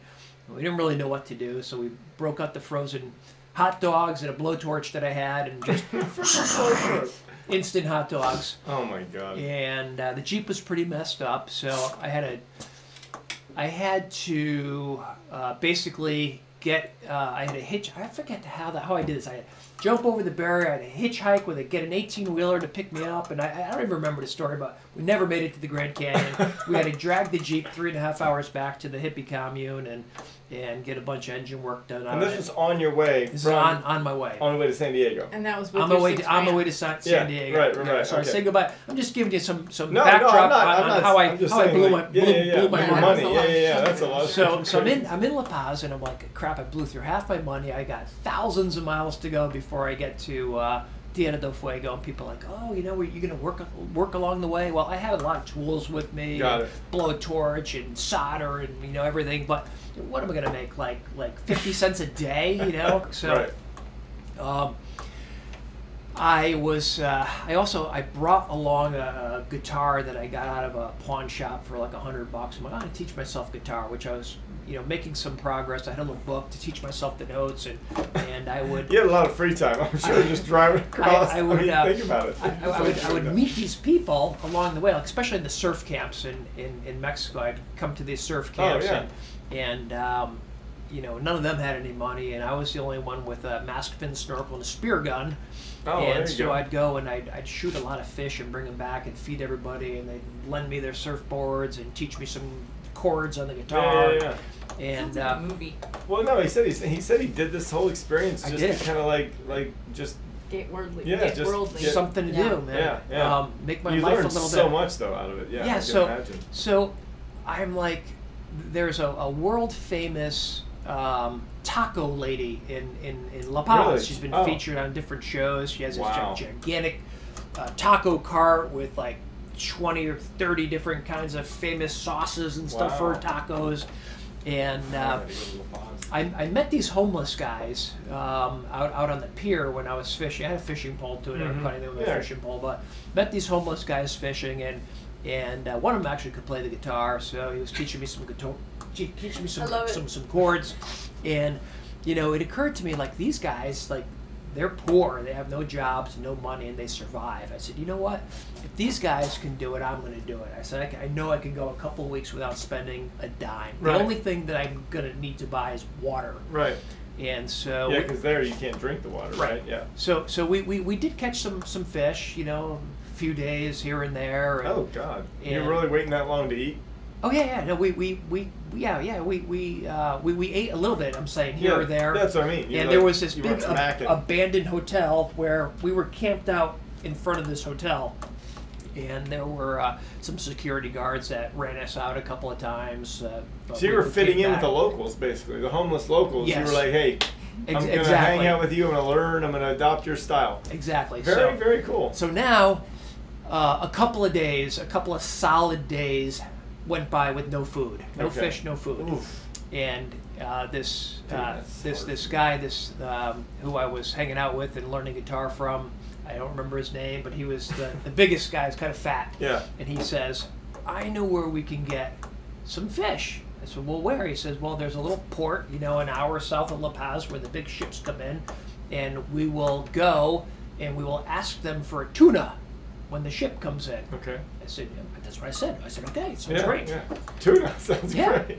[SPEAKER 4] we didn't really know what to do. So we broke out the frozen hot dogs and a blowtorch that I had, and just instant hot dogs
[SPEAKER 1] oh my god.
[SPEAKER 4] and uh, the Jeep was pretty messed up. So I had a, I had to uh, basically get. Uh, I had a hitch. I forget how that how I did this. I had jump over the barrier. I had to hitchhike with a get an eighteen wheeler to pick me up, and I, I don't even remember the story, but we never made it to the Grand Canyon. we had to drag the Jeep three and a half hours back to the hippie commune and and get a bunch of engine work done on
[SPEAKER 1] And this
[SPEAKER 4] it.
[SPEAKER 1] was on your way
[SPEAKER 4] This is
[SPEAKER 1] from
[SPEAKER 4] on on my way.
[SPEAKER 1] on the way to San Diego.
[SPEAKER 5] And that was with
[SPEAKER 4] on my way to on my way to San, San
[SPEAKER 1] Yeah,
[SPEAKER 4] Diego.
[SPEAKER 1] right, right, right,
[SPEAKER 4] So I say goodbye. I'm just giving you some some
[SPEAKER 1] No, no, I'm
[SPEAKER 4] backdrop
[SPEAKER 1] not.
[SPEAKER 4] on,
[SPEAKER 1] I'm
[SPEAKER 4] on how I
[SPEAKER 1] I'm just
[SPEAKER 4] how I blew
[SPEAKER 1] like,
[SPEAKER 4] my
[SPEAKER 1] yeah,
[SPEAKER 4] blew,
[SPEAKER 1] yeah, yeah.
[SPEAKER 4] blew my
[SPEAKER 5] Yeah,
[SPEAKER 1] Your
[SPEAKER 4] money.
[SPEAKER 5] that's
[SPEAKER 1] money. Yeah, yeah, yeah. That's a lot.
[SPEAKER 4] So so I'm in I'm in La Paz and I'm like crap. I blew through half my money. I got thousands of miles to go before I get to. Uh, Tierra del Fuego, and people are like, oh, you know, you're gonna work work along the way? Well, I had a lot of tools with me,
[SPEAKER 1] Got it.
[SPEAKER 4] blowtorch and solder and you know everything. But what am I gonna make like like fifty cents a day? You know, so
[SPEAKER 1] Right.
[SPEAKER 4] um, I was. Uh, I also I brought along a, a guitar that I got out of a pawn shop for like a hundred bucks. I'm like, I'm gonna teach myself guitar, which I was, you know, making some progress. I had a little book to teach myself the notes, and and I would.
[SPEAKER 1] You had a lot of free time. I'm sure just driving across. I,
[SPEAKER 4] I would,
[SPEAKER 1] mean,
[SPEAKER 4] uh,
[SPEAKER 1] think about it.
[SPEAKER 4] I, I, I would, I would meet these people along the way, like especially in the surf camps in, in, in Mexico. I'd come to these surf camps,
[SPEAKER 1] Oh, yeah.
[SPEAKER 4] and, and um, you know, none of them had any money, and I was the only one with a mask fin snorkel and a spear gun.
[SPEAKER 1] Oh,
[SPEAKER 4] and so
[SPEAKER 1] go.
[SPEAKER 4] I'd go and I'd, I'd shoot a lot of fish and bring them back and feed everybody, and they'd lend me their surfboards and teach me some chords on the guitar.
[SPEAKER 1] yeah, yeah.
[SPEAKER 4] And
[SPEAKER 5] Sounds like
[SPEAKER 4] uh,
[SPEAKER 5] a movie.
[SPEAKER 1] Well, no, he said he, he said he did this whole experience just to kind of like like just
[SPEAKER 5] Get worldly.
[SPEAKER 1] Yeah,
[SPEAKER 5] get
[SPEAKER 1] just
[SPEAKER 5] worldly.
[SPEAKER 1] get-
[SPEAKER 4] something to
[SPEAKER 5] Yeah.
[SPEAKER 4] do, man.
[SPEAKER 1] yeah yeah.
[SPEAKER 4] Um, make my
[SPEAKER 1] you
[SPEAKER 4] life a
[SPEAKER 1] learned
[SPEAKER 4] little
[SPEAKER 1] so
[SPEAKER 4] bit.
[SPEAKER 1] So much though out of it. Yeah, I
[SPEAKER 4] yeah
[SPEAKER 1] can
[SPEAKER 4] so
[SPEAKER 1] imagine.
[SPEAKER 4] so i'm like there's a, a world famous um, taco lady in, in, in la paz
[SPEAKER 1] Really?
[SPEAKER 4] she's been
[SPEAKER 1] Oh.
[SPEAKER 4] featured on different shows she has this
[SPEAKER 1] Wow.
[SPEAKER 4] gi- gigantic uh, taco cart with like 20 or 30 different kinds of famous sauces and stuff for tacos and
[SPEAKER 1] I
[SPEAKER 4] uh,
[SPEAKER 1] gotta go to La Paz.
[SPEAKER 4] I, I met these homeless guys um, out, out on the pier when I was fishing. I had a fishing pole too. I never
[SPEAKER 1] Mhm.
[SPEAKER 4] caught anything with
[SPEAKER 1] Yeah.
[SPEAKER 4] a fishing pole, but met these homeless guys fishing, and and uh, one of them actually could play the guitar, so he was teaching me some guitar, te- teaching me some
[SPEAKER 5] I love it.
[SPEAKER 4] some some chords, and you know it occurred to me like these guys like they're poor, they have no jobs, no money, and they survive. I said, you know what? If these guys can do it, I'm going to do it. I said, I, can, I know I can go a couple weeks without spending a dime.
[SPEAKER 1] Right.
[SPEAKER 4] The only thing that I'm going to need to buy is water.
[SPEAKER 1] Right.
[SPEAKER 4] And so,
[SPEAKER 1] Yeah, because there you can't drink the water, right?
[SPEAKER 4] Right.
[SPEAKER 1] Yeah.
[SPEAKER 4] so, so we, we, we did catch some, some fish, you know, a few days here and there. And,
[SPEAKER 1] Oh God, you're really waiting that long to eat?
[SPEAKER 4] Oh yeah, yeah, no, we, we, we, yeah, yeah, we, we, uh, we, we ate a little bit. I'm saying here
[SPEAKER 1] Yeah,
[SPEAKER 4] or there.
[SPEAKER 1] That's what I mean. You're
[SPEAKER 4] and
[SPEAKER 1] like-
[SPEAKER 4] there was this big ab- abandoned hotel where we were camped out in front of this hotel and there were uh, some security guards that ran us out a couple of times uh,
[SPEAKER 1] so you
[SPEAKER 4] we-
[SPEAKER 1] were
[SPEAKER 4] we
[SPEAKER 1] fitting in with the locals, basically, the homeless locals.
[SPEAKER 4] Yes.
[SPEAKER 1] You were like, hey, I'm
[SPEAKER 4] Ex-
[SPEAKER 1] gonna
[SPEAKER 4] exactly.
[SPEAKER 1] hang out with you. I'm gonna learn. I'm gonna adopt your style.
[SPEAKER 4] exactly
[SPEAKER 1] Very,
[SPEAKER 4] so,
[SPEAKER 1] very cool.
[SPEAKER 4] so now uh, a couple of days a couple of solid days went by with no food no
[SPEAKER 1] Okay.
[SPEAKER 4] fish no food
[SPEAKER 1] Oof.
[SPEAKER 4] and uh, this
[SPEAKER 1] Dude,
[SPEAKER 4] uh,
[SPEAKER 1] that's
[SPEAKER 4] this
[SPEAKER 1] hard.
[SPEAKER 4] this guy this um, who I was hanging out with and learning guitar from I don't remember his name but he was the, the biggest guy he's kind of fat
[SPEAKER 1] Yeah.
[SPEAKER 4] and he says I know where we can get some fish I said well where he says well there's a little port you know an hour south of La Paz where the big ships come in and we will go and we will ask them for a tuna when the ship comes in
[SPEAKER 1] Okay.
[SPEAKER 4] I said yeah, that's what I said I said okay sounds
[SPEAKER 1] Yeah.
[SPEAKER 4] great
[SPEAKER 1] yeah. Tuna sounds
[SPEAKER 4] Yeah.
[SPEAKER 1] great.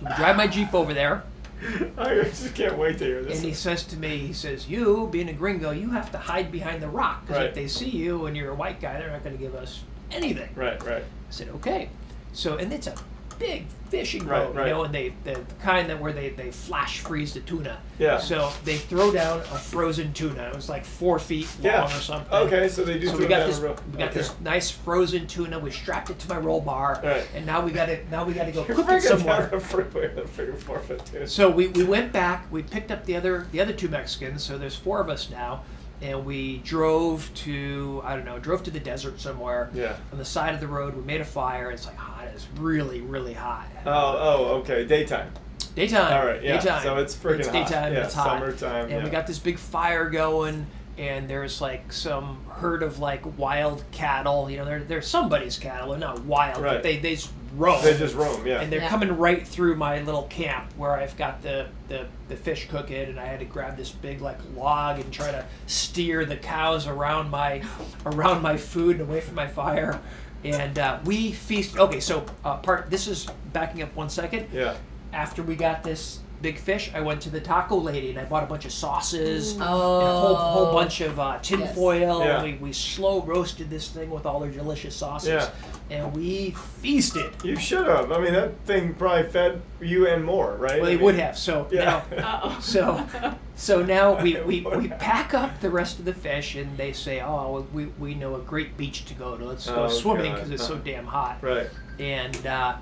[SPEAKER 4] we drive my jeep over there
[SPEAKER 1] I just can't wait to hear this.
[SPEAKER 4] And he says to me, he says, "You, being a gringo, you have to hide behind the rock because
[SPEAKER 1] Right.
[SPEAKER 4] if they see you and you're a white guy, they're not going to give us anything."
[SPEAKER 1] right. Right.
[SPEAKER 4] I said, "Okay." So, and it's a big fishing
[SPEAKER 1] Right,
[SPEAKER 4] boat,
[SPEAKER 1] right.
[SPEAKER 4] you know, and they the, kind that where they they flash freeze the tuna.
[SPEAKER 1] Yeah.
[SPEAKER 4] So they throw down a frozen tuna. It was like four feet long
[SPEAKER 1] Yeah.
[SPEAKER 4] or something.
[SPEAKER 1] Okay, so they do
[SPEAKER 4] So
[SPEAKER 1] throw
[SPEAKER 4] we got
[SPEAKER 1] down
[SPEAKER 4] this.
[SPEAKER 1] a
[SPEAKER 4] We got
[SPEAKER 1] okay.
[SPEAKER 4] this nice frozen tuna. We strapped it to my roll bar,
[SPEAKER 1] Right.
[SPEAKER 4] and now we got it. Now we got to go
[SPEAKER 1] You're
[SPEAKER 4] cook it
[SPEAKER 1] freaking
[SPEAKER 4] somewhere.
[SPEAKER 1] down the freeway with a freaking forfeit, dude.
[SPEAKER 4] So we, we went back. We picked up the other the other two Mexicans. So there's four of us now, and we drove to I don't know drove to the desert somewhere.
[SPEAKER 1] Yeah.
[SPEAKER 4] On the side of the road, we made a fire. It's like hot. It's really really hot.
[SPEAKER 1] Oh, oh, okay. Daytime.
[SPEAKER 4] Daytime.
[SPEAKER 1] All right, yeah.
[SPEAKER 4] Daytime.
[SPEAKER 1] So it's freaking
[SPEAKER 4] It's
[SPEAKER 1] hot.
[SPEAKER 4] daytime.
[SPEAKER 1] Yeah,
[SPEAKER 4] it's hot.
[SPEAKER 1] summertime,
[SPEAKER 4] And we got this big fire going. And there's like some herd of like wild cattle. You know, they're they're somebody's cattle. They're not wild,
[SPEAKER 1] Right.
[SPEAKER 4] but they they roam
[SPEAKER 1] They just roam, yeah.
[SPEAKER 4] and they're
[SPEAKER 5] Yeah.
[SPEAKER 4] coming right through my little camp where I've got the, the, the fish cooking, and I had to grab this big like log and try to steer the cows around my around my food and away from my fire. And uh, we feast. Okay, so uh, part. This is backing up one second.
[SPEAKER 1] yeah.
[SPEAKER 4] After we got this big fish, I went to the taco lady and I bought a bunch of sauces and a
[SPEAKER 5] Oh.
[SPEAKER 4] whole, whole bunch of uh, tinfoil.
[SPEAKER 1] Yeah.
[SPEAKER 4] We, we slow roasted this thing with all their delicious sauces,
[SPEAKER 1] Yeah.
[SPEAKER 4] and we feasted.
[SPEAKER 1] You should have. I mean, that thing probably fed you and more, right?
[SPEAKER 4] Well,
[SPEAKER 1] I
[SPEAKER 4] they would have. So
[SPEAKER 1] Yeah.
[SPEAKER 4] now, so so now we, we, we pack up the rest of the fish, and they say, "Oh, we, we know a great beach to go to. Let's go
[SPEAKER 1] Oh,
[SPEAKER 4] swimming because it's so damn hot."
[SPEAKER 1] Right.
[SPEAKER 4] And uh,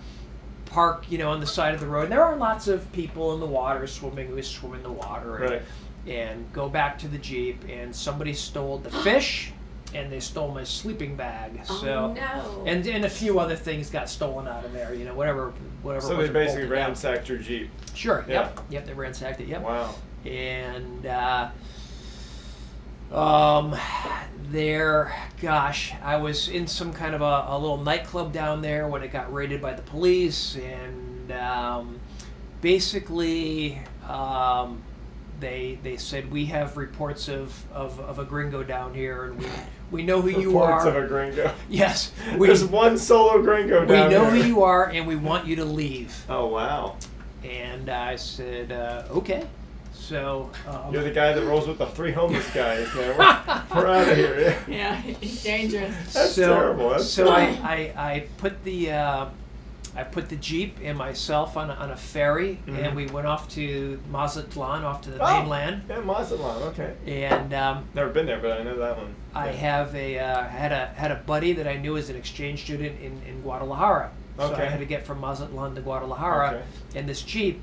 [SPEAKER 4] park, you know, on the side of the road. And there are lots of people in the water swimming. We swim in the water and,
[SPEAKER 1] Right.
[SPEAKER 4] and go back to the jeep. And somebody stole the fish, and they stole my sleeping bag. So.
[SPEAKER 5] oh no.
[SPEAKER 4] And, and a few other things got stolen out of there, you know, whatever, whatever.
[SPEAKER 1] So they
[SPEAKER 4] wasn't
[SPEAKER 1] basically
[SPEAKER 4] bolted down.
[SPEAKER 1] ransacked your Jeep.
[SPEAKER 4] Sure.
[SPEAKER 1] Yeah.
[SPEAKER 4] Yep. Yep. They ransacked it. Yep.
[SPEAKER 1] Wow.
[SPEAKER 4] And uh, Um, there, gosh, I was in some kind of a, a little nightclub down there when it got raided by the police, and um, basically, um, they they said we have reports of, of, of a gringo down here, and we we know who you are.
[SPEAKER 1] Reports of a gringo.
[SPEAKER 4] yes, we
[SPEAKER 1] There's one solo gringo
[SPEAKER 4] we know
[SPEAKER 1] there.
[SPEAKER 4] who you are, and we want you to leave.
[SPEAKER 1] Oh wow.
[SPEAKER 4] And I said, uh, okay. So um,
[SPEAKER 1] You're the guy that rolls with the three homeless guys, man. We're, we're out of here. Yeah.
[SPEAKER 5] Yeah, he's dangerous.
[SPEAKER 1] That's
[SPEAKER 4] so,
[SPEAKER 1] terrible. That's
[SPEAKER 4] so I,
[SPEAKER 1] terrible.
[SPEAKER 4] I, I put the uh, I put the jeep and myself on a, on a ferry,
[SPEAKER 1] Mhm.
[SPEAKER 4] and we went off to Mazatlan, off to the
[SPEAKER 1] Oh,
[SPEAKER 4] mainland.
[SPEAKER 1] Yeah, Mazatlan. Okay.
[SPEAKER 4] And um,
[SPEAKER 1] Never been there, but I know that one.
[SPEAKER 4] I
[SPEAKER 1] Yeah.
[SPEAKER 4] have a uh, had a had a buddy that I knew as an exchange student in, in Guadalajara. So
[SPEAKER 1] Okay.
[SPEAKER 4] I had to get from Mazatlan to Guadalajara,
[SPEAKER 1] Okay.
[SPEAKER 4] and this jeep.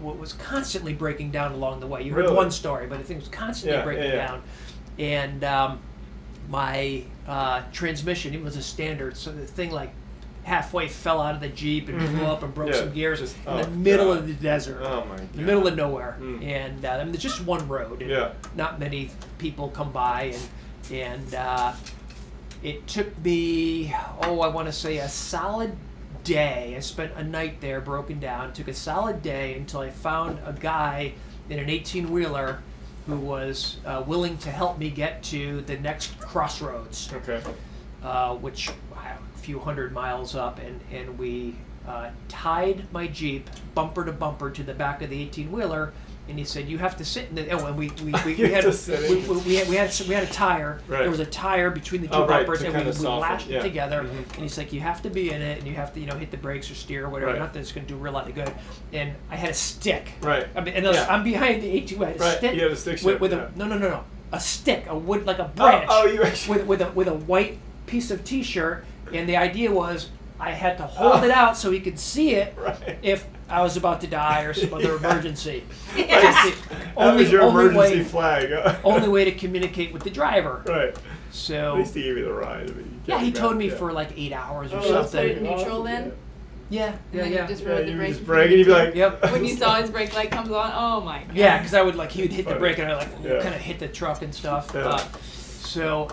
[SPEAKER 4] Was constantly breaking down along the way. You heard
[SPEAKER 1] Really?
[SPEAKER 4] one story, but I think it was constantly
[SPEAKER 1] Yeah,
[SPEAKER 4] breaking
[SPEAKER 1] yeah, yeah.
[SPEAKER 4] down. And um, my uh, transmission, it was a standard, so the thing like halfway fell out of the jeep and blew
[SPEAKER 1] Mhm.
[SPEAKER 4] up and broke some gears
[SPEAKER 1] just-
[SPEAKER 4] in
[SPEAKER 1] oh,
[SPEAKER 4] the middle
[SPEAKER 1] God.
[SPEAKER 4] of the desert,
[SPEAKER 1] Oh my god.
[SPEAKER 4] in the middle of nowhere.
[SPEAKER 1] Mm.
[SPEAKER 4] And uh, I mean, there's just one road, and
[SPEAKER 1] Yeah.
[SPEAKER 4] not many people come by, and and uh, it took me oh I want to say a solid day. I spent a night there, broken down. It took a solid day until I found a guy in an 18 wheeler who was uh, willing to help me get to the next crossroads
[SPEAKER 1] Okay.
[SPEAKER 4] uh, which wow, a few hundred miles up, and and we uh, tied my jeep bumper to bumper to the back of the eighteen wheeler. And he said, "You have to sit in the." Oh, and we we, we, we had we, we, we had we had we had a tire.
[SPEAKER 1] Right.
[SPEAKER 4] There was a tire between the two
[SPEAKER 1] Oh, right,
[SPEAKER 4] bumpers,
[SPEAKER 1] to
[SPEAKER 4] and we, we lashed
[SPEAKER 1] yeah.
[SPEAKER 4] it together.
[SPEAKER 1] Mhm.
[SPEAKER 4] And he's like, "You have to be in it, and you have to you know hit the brakes or steer or whatever.
[SPEAKER 1] Right.
[SPEAKER 4] Not that it's going to do a real lot of good." And I had a stick.
[SPEAKER 1] Right.
[SPEAKER 4] I mean, and
[SPEAKER 1] Yeah.
[SPEAKER 4] I'm behind the eighteen. I had a
[SPEAKER 1] Right,
[SPEAKER 4] stick.
[SPEAKER 1] you had a stick
[SPEAKER 4] with, with
[SPEAKER 1] yeah.
[SPEAKER 4] a no no no no a stick, a wood like a
[SPEAKER 1] Oh,
[SPEAKER 4] branch
[SPEAKER 1] oh, you actually.
[SPEAKER 4] with, with a with a white piece of T-shirt, and the idea was I had to hold
[SPEAKER 1] Oh.
[SPEAKER 4] it out so he could see it
[SPEAKER 1] Right.
[SPEAKER 4] if I was about to die or some other
[SPEAKER 1] Yeah.
[SPEAKER 4] emergency.
[SPEAKER 1] That
[SPEAKER 4] That's
[SPEAKER 1] was- that
[SPEAKER 4] only,
[SPEAKER 1] was your
[SPEAKER 4] only
[SPEAKER 1] emergency
[SPEAKER 4] way,
[SPEAKER 1] flag.
[SPEAKER 4] only way to communicate with the driver.
[SPEAKER 1] right. So at
[SPEAKER 4] So
[SPEAKER 1] least he gave you the ride. I mean,
[SPEAKER 4] yeah, he towed me
[SPEAKER 1] imagine,
[SPEAKER 4] for like eight hours or
[SPEAKER 1] Oh,
[SPEAKER 4] something.
[SPEAKER 5] Put it neutral then?
[SPEAKER 4] Yeah,
[SPEAKER 5] And
[SPEAKER 4] yeah,
[SPEAKER 5] then
[SPEAKER 4] yeah.
[SPEAKER 5] just
[SPEAKER 1] Yeah,
[SPEAKER 5] rode the
[SPEAKER 1] you
[SPEAKER 5] brake.
[SPEAKER 1] just brake and you'd be like,
[SPEAKER 4] Yep.
[SPEAKER 5] when you saw his brake light comes on, oh my god.
[SPEAKER 4] Yeah, because I would like he would hit the brake and I like
[SPEAKER 1] Yeah.
[SPEAKER 4] kind of hit the truck and stuff.
[SPEAKER 1] Yeah.
[SPEAKER 4] Uh, so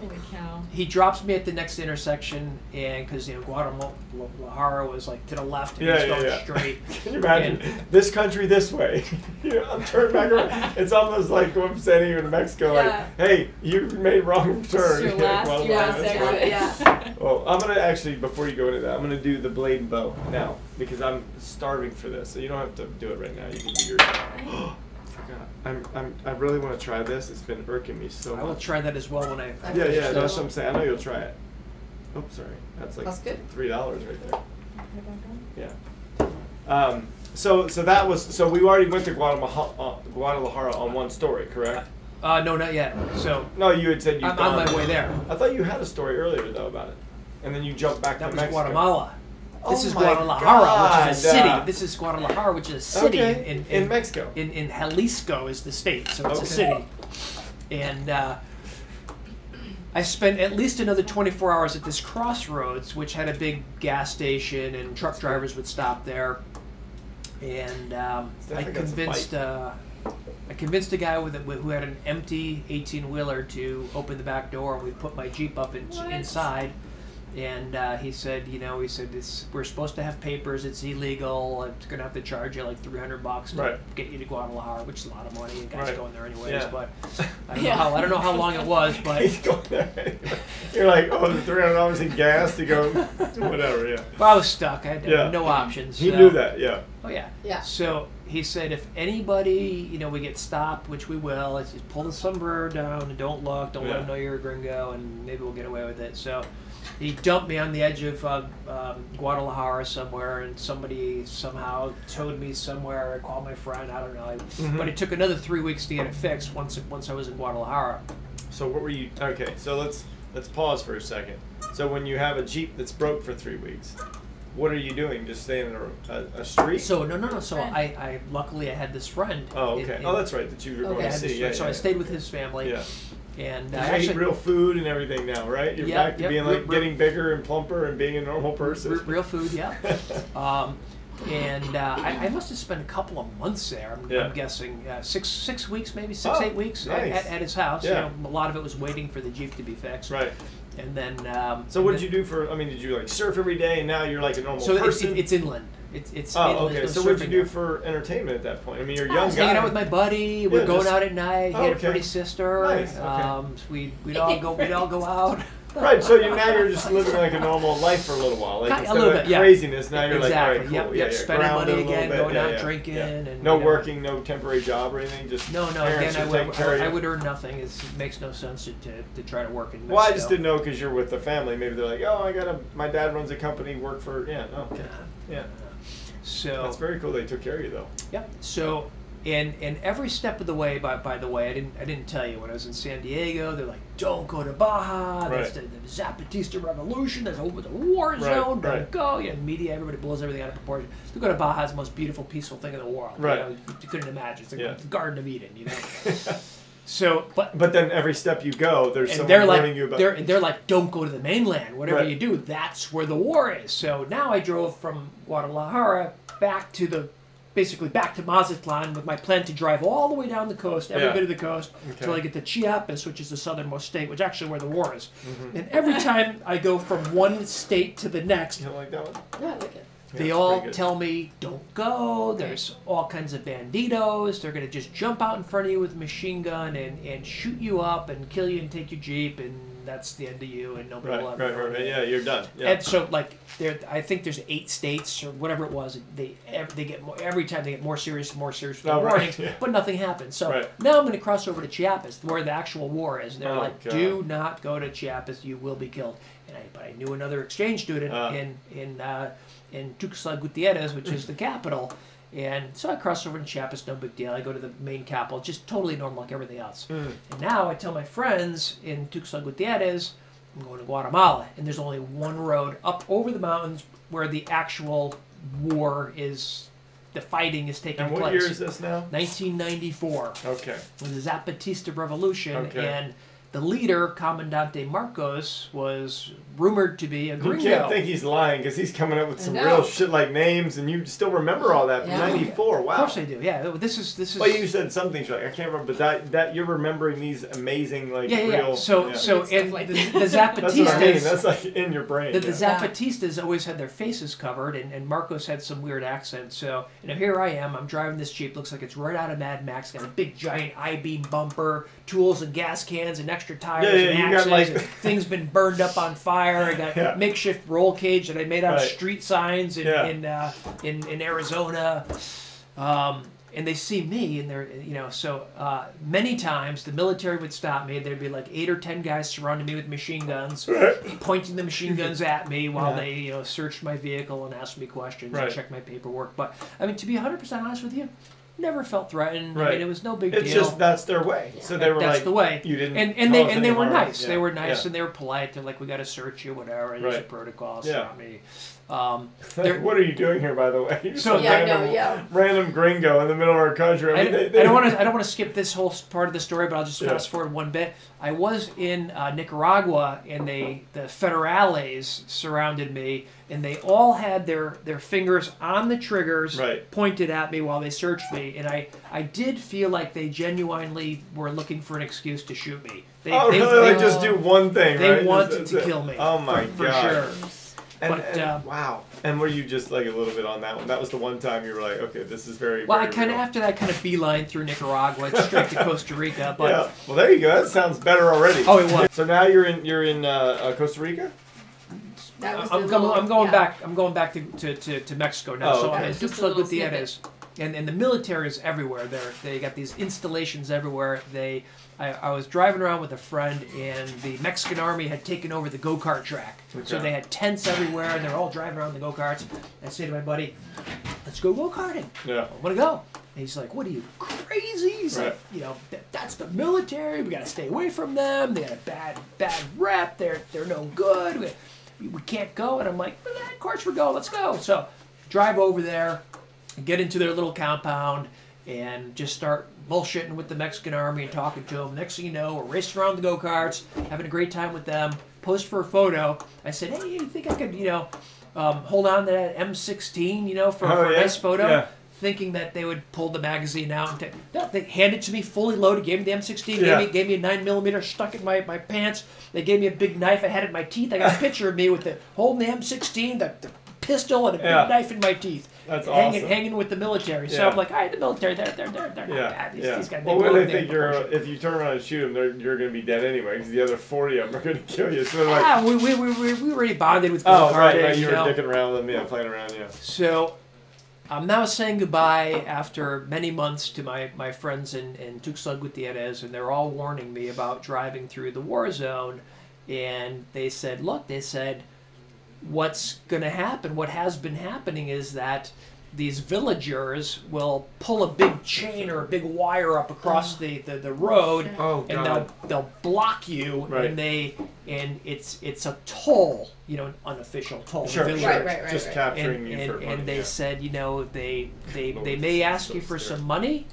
[SPEAKER 5] Holy cow.
[SPEAKER 4] he drops me at the next intersection, and because you know Guadalajara was like to the left and
[SPEAKER 1] Yeah,
[SPEAKER 4] he's
[SPEAKER 1] yeah,
[SPEAKER 4] going
[SPEAKER 1] yeah.
[SPEAKER 4] straight.
[SPEAKER 1] Can you imagine this country this way? you know, I'm turned back around. It's almost like I'm sending you to Mexico.
[SPEAKER 5] Yeah.
[SPEAKER 1] Like, hey, you made wrong
[SPEAKER 5] This
[SPEAKER 1] turn.
[SPEAKER 5] is your
[SPEAKER 1] Yeah,
[SPEAKER 5] last,
[SPEAKER 1] well,
[SPEAKER 5] last exit,
[SPEAKER 1] right.
[SPEAKER 5] yeah.
[SPEAKER 1] Well, I'm gonna actually before you go into that, I'm gonna do the blade and bow now because I'm starving for this. So you don't have to do it right now. You can do your. forgot. I'm, I'm, I really want to try this. It's been irking me so
[SPEAKER 4] I will
[SPEAKER 1] much.
[SPEAKER 4] try that as well when I.
[SPEAKER 5] I
[SPEAKER 1] Yeah, yeah,
[SPEAKER 5] finished
[SPEAKER 1] that's what I'm saying. I know you'll try it. Oh, sorry. That's like
[SPEAKER 5] That's good.
[SPEAKER 1] three dollars right there. Yeah. Um, so, so that was so we already went to Guadalajara, uh, Guadalajara on one story, correct?
[SPEAKER 4] Uh, no, not yet. So
[SPEAKER 1] No, you had said you.
[SPEAKER 4] I'm on my way there.
[SPEAKER 1] I thought you had a story earlier though about it, and then you jumped back
[SPEAKER 4] That
[SPEAKER 1] to
[SPEAKER 4] was
[SPEAKER 1] Mexico.
[SPEAKER 4] Guatemala. This
[SPEAKER 1] Oh
[SPEAKER 4] is
[SPEAKER 1] my
[SPEAKER 4] Guadalajara, which is a city. this is Guadalajara, which is a city
[SPEAKER 1] Okay,
[SPEAKER 4] in,
[SPEAKER 1] in Mexico.
[SPEAKER 4] In, in Jalisco is the state, so it's a city. And uh, I spent at least another 24 hours at this crossroads, which had a big gas station, and truck drivers would stop there. And um, I
[SPEAKER 1] definitely got some
[SPEAKER 4] convinced uh, I convinced a guy with, a, with who had an empty 18 wheeler to open the back door, and we put my jeep up in,
[SPEAKER 5] What?
[SPEAKER 4] inside. And uh, he said, you know, he said this, we're supposed to have papers. It's illegal. It's gonna have to charge you like 300 bucks to
[SPEAKER 1] Right.
[SPEAKER 4] get you to Guadalajara, which is a lot of money. And guys
[SPEAKER 1] Right.
[SPEAKER 4] going there anyways.
[SPEAKER 1] Yeah.
[SPEAKER 4] But I don't
[SPEAKER 5] Yeah.
[SPEAKER 4] know how I don't know how long it was, but
[SPEAKER 1] He's going there anyway. You're like, oh, the three hundred dollars in gas to go, whatever. Yeah.
[SPEAKER 4] but I was stuck. I had
[SPEAKER 1] Yeah.
[SPEAKER 4] no options.
[SPEAKER 1] He
[SPEAKER 4] so-
[SPEAKER 1] knew that. Yeah.
[SPEAKER 4] Oh yeah.
[SPEAKER 5] Yeah.
[SPEAKER 4] So he said, if anybody, you know, we get stopped, which we will, it's just pull the sombrero down and don't look, don't let them know you're a gringo, and maybe we'll get away with it. So he dumped me on the edge of uh, um, Guadalajara somewhere, and somebody somehow towed me somewhere. I called my friend. I don't know.
[SPEAKER 1] Mhm.
[SPEAKER 4] But it took another three weeks to get it fixed. Once once I was in Guadalajara.
[SPEAKER 1] So what were you? Okay, so let's let's pause for a second. So when you have a Jeep that's broke for three weeks, what are you doing? Just staying in a, a, a street?
[SPEAKER 4] So no, no, no. So I, I luckily I had this friend.
[SPEAKER 1] oh, okay.
[SPEAKER 4] in-
[SPEAKER 1] oh, that's right. That you were
[SPEAKER 5] Okay.
[SPEAKER 1] going
[SPEAKER 4] I
[SPEAKER 1] to
[SPEAKER 4] had this
[SPEAKER 1] see.
[SPEAKER 4] friend,
[SPEAKER 1] Yeah,
[SPEAKER 4] so
[SPEAKER 1] yeah,
[SPEAKER 4] I stayed with his family.
[SPEAKER 1] Yeah.
[SPEAKER 4] And
[SPEAKER 1] You
[SPEAKER 4] uh,
[SPEAKER 1] eat
[SPEAKER 4] actually,
[SPEAKER 1] real food and everything now, right? You're
[SPEAKER 4] Yeah,
[SPEAKER 1] back to
[SPEAKER 4] yep,
[SPEAKER 1] being like
[SPEAKER 4] real-
[SPEAKER 1] getting bigger and plumper and being a normal person.
[SPEAKER 4] R- real food, yeah. um, and uh, I, I must have spent a couple of months there. I'm,
[SPEAKER 1] Yeah.
[SPEAKER 4] I'm guessing uh, six six weeks, maybe six
[SPEAKER 1] Oh,
[SPEAKER 4] eight weeks at,
[SPEAKER 1] nice.
[SPEAKER 4] at, at his house.
[SPEAKER 1] Yeah.
[SPEAKER 4] You know, a lot of it was waiting for the jeep to be fixed.
[SPEAKER 1] Right.
[SPEAKER 4] And then. Um,
[SPEAKER 1] So what did you do for? I mean, did you like surf every day, and now you're like a normal
[SPEAKER 4] So
[SPEAKER 1] person?
[SPEAKER 4] it, it's inland. It's it's.
[SPEAKER 1] oh,
[SPEAKER 4] inland,
[SPEAKER 1] okay.
[SPEAKER 4] no
[SPEAKER 1] So what did you do
[SPEAKER 4] there.
[SPEAKER 1] for entertainment at that point? I mean, you're a
[SPEAKER 4] I
[SPEAKER 1] young
[SPEAKER 4] was
[SPEAKER 1] guy.
[SPEAKER 4] hanging out with my buddy. We're
[SPEAKER 1] Yeah,
[SPEAKER 4] going
[SPEAKER 1] just-
[SPEAKER 4] out at night. He
[SPEAKER 1] Oh,
[SPEAKER 4] had a
[SPEAKER 1] okay.
[SPEAKER 4] pretty sister.
[SPEAKER 1] Nice, okay.
[SPEAKER 4] Um, we we'd all go we'd all go out.
[SPEAKER 1] Right. So you now you're just living like a normal life for a little while. Like
[SPEAKER 4] Ki- a little
[SPEAKER 1] of
[SPEAKER 4] bit, yeah.
[SPEAKER 1] craziness, now you're like, all right, cool.
[SPEAKER 4] Yep,
[SPEAKER 1] yeah,
[SPEAKER 4] yep.
[SPEAKER 1] yeah.
[SPEAKER 4] Spending money
[SPEAKER 1] a little
[SPEAKER 4] again,
[SPEAKER 1] bit.
[SPEAKER 4] going
[SPEAKER 1] yeah,
[SPEAKER 4] out
[SPEAKER 1] yeah,
[SPEAKER 4] drinking,
[SPEAKER 1] yeah.
[SPEAKER 4] and,
[SPEAKER 1] no
[SPEAKER 4] you know.
[SPEAKER 1] working, no temporary job or anything. Just
[SPEAKER 4] No, no. Again, I would, I, I would earn nothing. It's, it makes no sense to, to, to try to work in.
[SPEAKER 1] Well, I just didn't know because you're with the family. Maybe they're like, oh, I got a. My dad runs a company. Work for. Yeah. No. Okay. Yeah.
[SPEAKER 4] So
[SPEAKER 1] That's very cool. They took care of you though.
[SPEAKER 4] Yeah. So, and and every step of the way, by by the way, I didn't I didn't tell you when I was in San Diego. They're like, don't go to Baja. That's the,
[SPEAKER 1] Right.
[SPEAKER 4] the Zapatista Revolution. That's over the war zone Right. Don't
[SPEAKER 1] right.
[SPEAKER 4] go. Yeah, media, everybody blows everything out of proportion. To go to Baja is the most beautiful, peaceful thing in the world.
[SPEAKER 1] Right.
[SPEAKER 4] You, know, you couldn't imagine. It's like
[SPEAKER 1] Yeah.
[SPEAKER 4] the Garden of Eden. You know. so, but.
[SPEAKER 1] But then every step you go, there's
[SPEAKER 4] And
[SPEAKER 1] someone
[SPEAKER 4] they're like,
[SPEAKER 1] warning you about.
[SPEAKER 4] they're, they're like, don't go to the mainland. Whatever
[SPEAKER 1] Right.
[SPEAKER 4] you do, that's where the war is. So now I drove from Guadalajara back to the, basically back to Mazatlan with my plan to drive all the way down the coast, every
[SPEAKER 1] Yeah.
[SPEAKER 4] bit of the coast,
[SPEAKER 1] Okay.
[SPEAKER 4] until I get to Chiapas, which is the southernmost state, which actually where the war is.
[SPEAKER 1] Mm-hmm.
[SPEAKER 4] And every time I go from one state to the next,
[SPEAKER 1] you don't like that one?
[SPEAKER 5] Yeah, I like it.
[SPEAKER 4] They all
[SPEAKER 1] pretty good.
[SPEAKER 4] tell me, don't go. There's all kinds of banditos. They're going to just jump out in front of you with a machine gun and, and shoot you up and kill you and take your Jeep, and that's the end of you, and nobody
[SPEAKER 1] Right,
[SPEAKER 4] will
[SPEAKER 1] right,
[SPEAKER 4] ever
[SPEAKER 1] right, right. Yeah, you're done. Yeah.
[SPEAKER 4] And so, like, there, I think there's eight states or whatever it was. They ev- they get more every time they get more serious, more serious with the
[SPEAKER 1] Oh, right,
[SPEAKER 4] warnings,
[SPEAKER 1] yeah.
[SPEAKER 4] but nothing happens. So
[SPEAKER 1] Right.
[SPEAKER 4] now I'm going to cross over to Chiapas, where the actual war is. They're
[SPEAKER 1] Oh,
[SPEAKER 4] like,
[SPEAKER 1] God.
[SPEAKER 4] do not go to Chiapas, you will be killed. And I, but I knew another exchange student
[SPEAKER 1] Ah.
[SPEAKER 4] in in uh, in Tuxtla Gutierrez, which is the capital. And so I cross over to Chiapas, no big deal. I go to the main capital, just totally normal like everything else.
[SPEAKER 1] Mm.
[SPEAKER 4] And now I tell my friends in Tuxtla Gutierrez, I'm going to Guatemala, and there's only one road up over the mountains where the actual war is, the fighting is taking
[SPEAKER 1] and what
[SPEAKER 4] place.
[SPEAKER 1] year is this now?
[SPEAKER 4] 1994
[SPEAKER 1] Okay.
[SPEAKER 4] was the Zapatista Revolution,
[SPEAKER 1] Okay.
[SPEAKER 4] and the leader, Comandante Marcos, was rumored to be a
[SPEAKER 1] You
[SPEAKER 4] gringo.
[SPEAKER 1] can't think he's lying because he's coming up with some real shit like names, and you still remember all that from
[SPEAKER 5] Yeah.
[SPEAKER 1] '94. Wow.
[SPEAKER 4] Of course I do. Yeah, this is this is.
[SPEAKER 1] Well, you said some things like I can't remember, but that that you're remembering these amazing like
[SPEAKER 4] yeah, yeah, yeah.
[SPEAKER 1] real.
[SPEAKER 4] So
[SPEAKER 1] yeah.
[SPEAKER 4] so and
[SPEAKER 5] like
[SPEAKER 4] the,
[SPEAKER 5] that.
[SPEAKER 4] the
[SPEAKER 1] that's what I mean.
[SPEAKER 4] Zapatistas.
[SPEAKER 1] That's like in your brain.
[SPEAKER 4] The, the
[SPEAKER 1] yeah.
[SPEAKER 4] Zapatistas always had their faces covered, and, and Marcos had some weird accent. So, you know, here I am. I'm driving this Jeep. Looks like it's right out of Mad Max. Got a big, giant I-beam bumper, tools and gas cans, and extra tires
[SPEAKER 1] Yeah, yeah,
[SPEAKER 4] and axes.
[SPEAKER 1] like-
[SPEAKER 4] and things been burned up on fire. I got
[SPEAKER 1] Yeah.
[SPEAKER 4] makeshift roll cage that I made out of street signs in in, uh, in in Arizona. Um, and they see me, and they're you know so uh, many times the military would stop me. There'd be like eight or ten guys surrounding me with machine guns pointing the machine guns at me while
[SPEAKER 1] Yeah.
[SPEAKER 4] they you know searched my vehicle and asked me questions
[SPEAKER 1] Right.
[SPEAKER 4] and checked my paperwork. But I mean, to be 100 percent honest with you, never felt threatened. I mean, it was no big
[SPEAKER 1] It's
[SPEAKER 4] deal.
[SPEAKER 1] It's just that's their way. So they were
[SPEAKER 4] That's
[SPEAKER 1] like,
[SPEAKER 4] the way.
[SPEAKER 1] you didn't.
[SPEAKER 4] and and they and they were nice.
[SPEAKER 1] Yeah.
[SPEAKER 4] They were nice
[SPEAKER 1] Yeah.
[SPEAKER 4] and they were polite. They're like, we got to search you, whatever. There's a
[SPEAKER 1] Right.
[SPEAKER 4] protocol.
[SPEAKER 1] Yeah.
[SPEAKER 4] Stop me. Um,
[SPEAKER 1] Like, what are you doing here, by the way? You're
[SPEAKER 4] So-
[SPEAKER 5] Yeah,
[SPEAKER 1] random,
[SPEAKER 5] know, yeah.
[SPEAKER 1] random gringo in the middle of our country. I mean, they,
[SPEAKER 4] I don't want to. I don't want to skip this whole part of the story, but I'll just
[SPEAKER 1] Yeah.
[SPEAKER 4] fast forward one bit. I was in uh, Nicaragua, and they the federales surrounded me, and they all had their their fingers on the triggers,
[SPEAKER 1] Right.
[SPEAKER 4] pointed at me while they searched me, and I I did feel like they genuinely were looking for an excuse to shoot me. They,
[SPEAKER 1] Oh,
[SPEAKER 4] they,
[SPEAKER 1] really?
[SPEAKER 4] they,
[SPEAKER 1] Like, just do one thing,
[SPEAKER 4] they
[SPEAKER 1] right?
[SPEAKER 4] wanted
[SPEAKER 1] Just-
[SPEAKER 4] to kill me.
[SPEAKER 1] Oh my
[SPEAKER 4] for, for
[SPEAKER 1] god!
[SPEAKER 4] sure.
[SPEAKER 1] And,
[SPEAKER 4] But,
[SPEAKER 1] and-
[SPEAKER 4] uh,
[SPEAKER 1] wow. And were you just like a little bit on that one? That was the one time you were like, okay, this is very.
[SPEAKER 4] Well, I kind of after that kind of beeline through Nicaragua, straight to Costa Rica, but.
[SPEAKER 1] yeah. Well, there you go. That sounds better already.
[SPEAKER 4] Oh, it was.
[SPEAKER 1] So now you're in you're in uh, uh, Costa Rica.
[SPEAKER 5] That was
[SPEAKER 4] I'm,
[SPEAKER 5] the
[SPEAKER 4] going,
[SPEAKER 5] little-
[SPEAKER 4] I'm going
[SPEAKER 5] yeah.
[SPEAKER 4] back. I'm going back to, to, to, to Mexico now.
[SPEAKER 1] Oh,
[SPEAKER 4] so
[SPEAKER 1] okay.
[SPEAKER 4] I'm in
[SPEAKER 5] Just a
[SPEAKER 4] Tuxtla Gutierrez, and and the military is everywhere. There, they got these installations everywhere. They, I, I was driving around with a friend, and the Mexican army had taken over the go kart track. So
[SPEAKER 1] Okay.
[SPEAKER 4] they had tents everywhere, and they're all driving around the go karts. I say to my buddy, "Let's go go karting.
[SPEAKER 1] Yeah.
[SPEAKER 4] I want to go." And he's like, "What are you crazy?" He's like, "You know, that, that's the military. We got to stay away from them. They got a bad bad rep. They're they're no good. We, we can't go." And I'm like, well, "Of course we're going. Let's go." So, drive over there, get into their little compound, and just start bullshitting with the Mexican army and talking to them. Next thing you know, we're racing around the go karts, having a great time with them. Post for a photo. I said, "Hey, you think I could, you know?" um, hold on to that M16, you know, for,
[SPEAKER 1] Oh,
[SPEAKER 4] for
[SPEAKER 1] yeah?
[SPEAKER 4] a nice photo.
[SPEAKER 1] Yeah.
[SPEAKER 4] Thinking that they would pull the magazine out and take, no, they handed it to me fully loaded. Gave me the M16.
[SPEAKER 1] Yeah.
[SPEAKER 4] Gave me gave me a nine millimeter. Stuck in my, my pants. They gave me a big knife. I had it in my teeth. I got a picture of me with the holding the M16, the, the pistol, and a big knife in my teeth.
[SPEAKER 1] That's
[SPEAKER 4] hanging
[SPEAKER 1] awesome.
[SPEAKER 4] hanging with the military. So
[SPEAKER 1] Yeah.
[SPEAKER 4] I'm like, all right, the military, they're they're they're, they're not
[SPEAKER 1] Yeah,
[SPEAKER 4] bad. These,
[SPEAKER 1] yeah.
[SPEAKER 4] these guys,
[SPEAKER 1] well,
[SPEAKER 4] they
[SPEAKER 1] when they think you're,
[SPEAKER 4] proportion.
[SPEAKER 1] if you turn around and shoot them, they're, you're going to be dead anyway because the other 40 of them are going to kill you. So they're like,
[SPEAKER 4] Ah, we, we, we, we, we already bonded with
[SPEAKER 1] oh, right, right, you
[SPEAKER 4] you
[SPEAKER 1] were
[SPEAKER 4] know.
[SPEAKER 1] dicking around with them, yeah, playing around, yeah.
[SPEAKER 4] So I'm now saying goodbye after many months to my, my friends in, in Tuxtla Gutierrez, and they're all warning me about driving through the war zone. And they said, look, they said, what's going to happen, what has been happening is that these villagers will pull a big chain or a big wire up across the, the, the road
[SPEAKER 1] Oh,
[SPEAKER 4] and they'll they'll block you
[SPEAKER 1] Right.
[SPEAKER 4] and they and it's it's a toll you know an unofficial toll
[SPEAKER 1] Sure,
[SPEAKER 4] village
[SPEAKER 1] sure.
[SPEAKER 5] Right, right, right,
[SPEAKER 1] Just
[SPEAKER 5] right.
[SPEAKER 1] capturing
[SPEAKER 4] and,
[SPEAKER 1] you
[SPEAKER 4] and,
[SPEAKER 1] for
[SPEAKER 4] and
[SPEAKER 1] money,
[SPEAKER 4] they
[SPEAKER 1] yeah.
[SPEAKER 4] said, you know, they they,
[SPEAKER 1] Lord,
[SPEAKER 4] they may ask
[SPEAKER 1] so
[SPEAKER 4] you for
[SPEAKER 1] scary.
[SPEAKER 4] some money.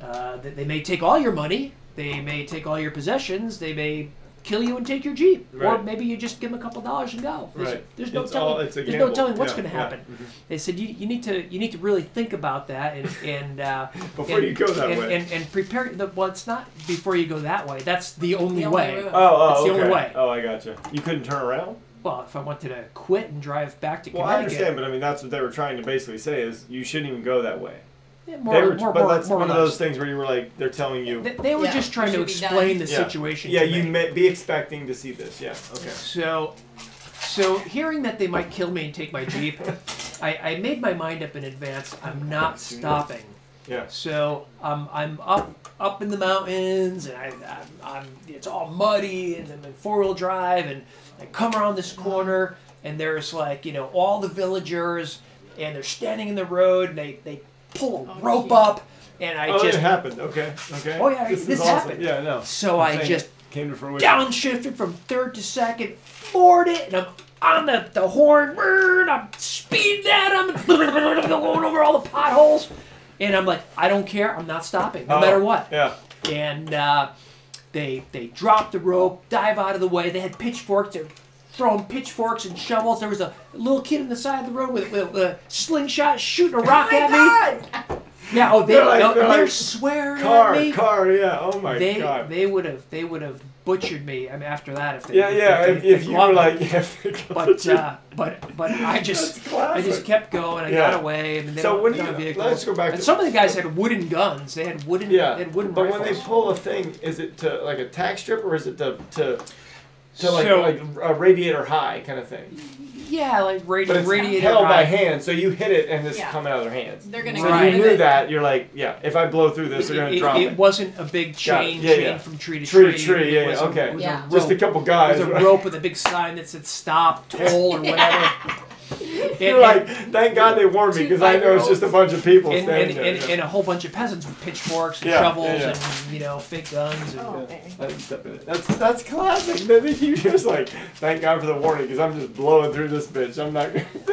[SPEAKER 4] Uh, they, they may take all your money. They may take all your possessions. They may kill you and take your jeep, or maybe you just give them a couple dollars and go. There's,
[SPEAKER 1] Right.
[SPEAKER 4] there's no
[SPEAKER 1] It's
[SPEAKER 4] telling.
[SPEAKER 1] all- it's a
[SPEAKER 4] there's no telling what's
[SPEAKER 1] Yeah,
[SPEAKER 4] going to
[SPEAKER 1] yeah.
[SPEAKER 4] happen.
[SPEAKER 1] Mhm.
[SPEAKER 4] They said you, you need to you need to really think about that and and uh,
[SPEAKER 1] Before
[SPEAKER 4] and,
[SPEAKER 1] you go that
[SPEAKER 4] and,
[SPEAKER 1] way.
[SPEAKER 4] and, and prepare. The, well, it's not before you go that way. That's the only
[SPEAKER 5] The only
[SPEAKER 4] way.
[SPEAKER 5] route.
[SPEAKER 1] Oh, oh,
[SPEAKER 4] It's the
[SPEAKER 1] okay.
[SPEAKER 4] only way.
[SPEAKER 1] Oh, I gotcha. You couldn't turn around?
[SPEAKER 4] Well, if I wanted to quit and drive back to
[SPEAKER 1] Well, I understand, but I mean, that's what they were trying to basically say is you shouldn't even go that way.
[SPEAKER 4] Yeah, more,
[SPEAKER 1] they were,
[SPEAKER 4] more,
[SPEAKER 1] but
[SPEAKER 4] more,
[SPEAKER 1] that's
[SPEAKER 4] more or
[SPEAKER 1] one of
[SPEAKER 4] less.
[SPEAKER 1] those things where you were like, they're telling you,
[SPEAKER 4] They, they were
[SPEAKER 5] Yeah,
[SPEAKER 4] just trying to
[SPEAKER 5] should be
[SPEAKER 4] explain the
[SPEAKER 1] Yeah.
[SPEAKER 4] situation.
[SPEAKER 1] yeah,
[SPEAKER 4] to
[SPEAKER 1] you
[SPEAKER 4] me.
[SPEAKER 1] may be expecting to see this. Yeah, okay.
[SPEAKER 4] So, so hearing that they might kill me and take my jeep, I, I made my mind up in advance. I'm not stopping.
[SPEAKER 1] Yeah.
[SPEAKER 4] So um, I'm up up in the mountains, and I, I'm, I'm it's all muddy, and I'm in four wheel drive, and I come around this corner, and there's like you know all the villagers, and they're standing in the road, and they they pull a
[SPEAKER 5] Oh,
[SPEAKER 4] rope
[SPEAKER 5] geez.
[SPEAKER 4] up, and I
[SPEAKER 1] oh,
[SPEAKER 4] just
[SPEAKER 1] it happened. Okay, okay.
[SPEAKER 4] Oh, yeah,
[SPEAKER 1] this,
[SPEAKER 4] this
[SPEAKER 1] is awesome.
[SPEAKER 4] happened.
[SPEAKER 1] Yeah, no.
[SPEAKER 4] so
[SPEAKER 1] I'm
[SPEAKER 4] I
[SPEAKER 1] saying
[SPEAKER 4] just
[SPEAKER 1] it came to fruition.
[SPEAKER 4] downshifted from third to second, floored it, and I'm on the, the horn, and I'm speeding at them, going over all the potholes, and I'm like, I don't care, I'm not stopping, no
[SPEAKER 1] Oh,
[SPEAKER 4] matter what.
[SPEAKER 1] Yeah.
[SPEAKER 4] And uh, they they dropped the rope, dive out of the way. They had pitchforks. They're throwing pitchforks and shovels. There was a little kid on the side of the road with, with a slingshot shooting a rock at me. Yeah, oh, they,
[SPEAKER 1] They're like-
[SPEAKER 4] oh,
[SPEAKER 1] they're
[SPEAKER 4] they're
[SPEAKER 1] like,
[SPEAKER 4] swearing
[SPEAKER 1] Car,
[SPEAKER 4] at me
[SPEAKER 1] car. Yeah. Oh my
[SPEAKER 4] they
[SPEAKER 1] god.
[SPEAKER 4] they would have they would have butchered me. I mean, after that, if they
[SPEAKER 1] yeah, yeah.
[SPEAKER 4] they-
[SPEAKER 1] If,
[SPEAKER 4] they
[SPEAKER 1] if you were like, yeah. if
[SPEAKER 4] but
[SPEAKER 1] you.
[SPEAKER 4] uh, but but I just I just kept going. I
[SPEAKER 1] Yeah.
[SPEAKER 4] got away. I mean, they
[SPEAKER 1] So
[SPEAKER 4] don't,
[SPEAKER 1] when you-
[SPEAKER 4] vehicles.
[SPEAKER 1] let's go back
[SPEAKER 4] And
[SPEAKER 1] to-
[SPEAKER 4] some of the guys had wooden guns. They had wooden.
[SPEAKER 1] Yeah,
[SPEAKER 4] They had wooden
[SPEAKER 1] but
[SPEAKER 4] rifles.
[SPEAKER 1] when they pull a thing, is it to like a tack strip or is it to to to like
[SPEAKER 4] So-
[SPEAKER 1] like a radiator high kind of thing?
[SPEAKER 4] yeah, like radi-
[SPEAKER 1] But it's
[SPEAKER 4] radiator.
[SPEAKER 1] held by hand, so you hit it and it's
[SPEAKER 5] Yeah.
[SPEAKER 1] coming out of their hands.
[SPEAKER 5] They're gonna
[SPEAKER 1] So
[SPEAKER 4] Right.
[SPEAKER 1] you knew that you're like, yeah, if I blow through this, they're gonna
[SPEAKER 4] it,
[SPEAKER 1] drop
[SPEAKER 4] it,
[SPEAKER 1] it.
[SPEAKER 4] wasn't a big
[SPEAKER 1] Got
[SPEAKER 4] chain,
[SPEAKER 1] Yeah,
[SPEAKER 4] chain
[SPEAKER 1] yeah.
[SPEAKER 4] from tree to
[SPEAKER 1] Tree
[SPEAKER 4] tree.
[SPEAKER 1] to tree, yeah, yeah,
[SPEAKER 4] a-
[SPEAKER 1] okay.
[SPEAKER 4] it
[SPEAKER 5] Yeah.
[SPEAKER 4] a
[SPEAKER 1] Just a
[SPEAKER 4] rope.
[SPEAKER 1] couple
[SPEAKER 4] It
[SPEAKER 1] guys.
[SPEAKER 4] was a rope with a big sign that said "Stop, Toll" or whatever.
[SPEAKER 1] You're
[SPEAKER 4] And-
[SPEAKER 1] like, thank God they warned me because I know it's just a bunch of people
[SPEAKER 4] and,
[SPEAKER 1] standing
[SPEAKER 4] and,
[SPEAKER 1] there.
[SPEAKER 4] and, and a whole bunch of peasants with pitchforks and
[SPEAKER 1] Yeah,
[SPEAKER 4] shovels
[SPEAKER 1] yeah, yeah.
[SPEAKER 4] and you know fake guns. And,
[SPEAKER 5] Oh, dang.
[SPEAKER 1] I didn't step in it. That's that's classic. Then you just like, thank God for the warning because I'm just blowing through this bitch. I'm not.
[SPEAKER 5] Yeah,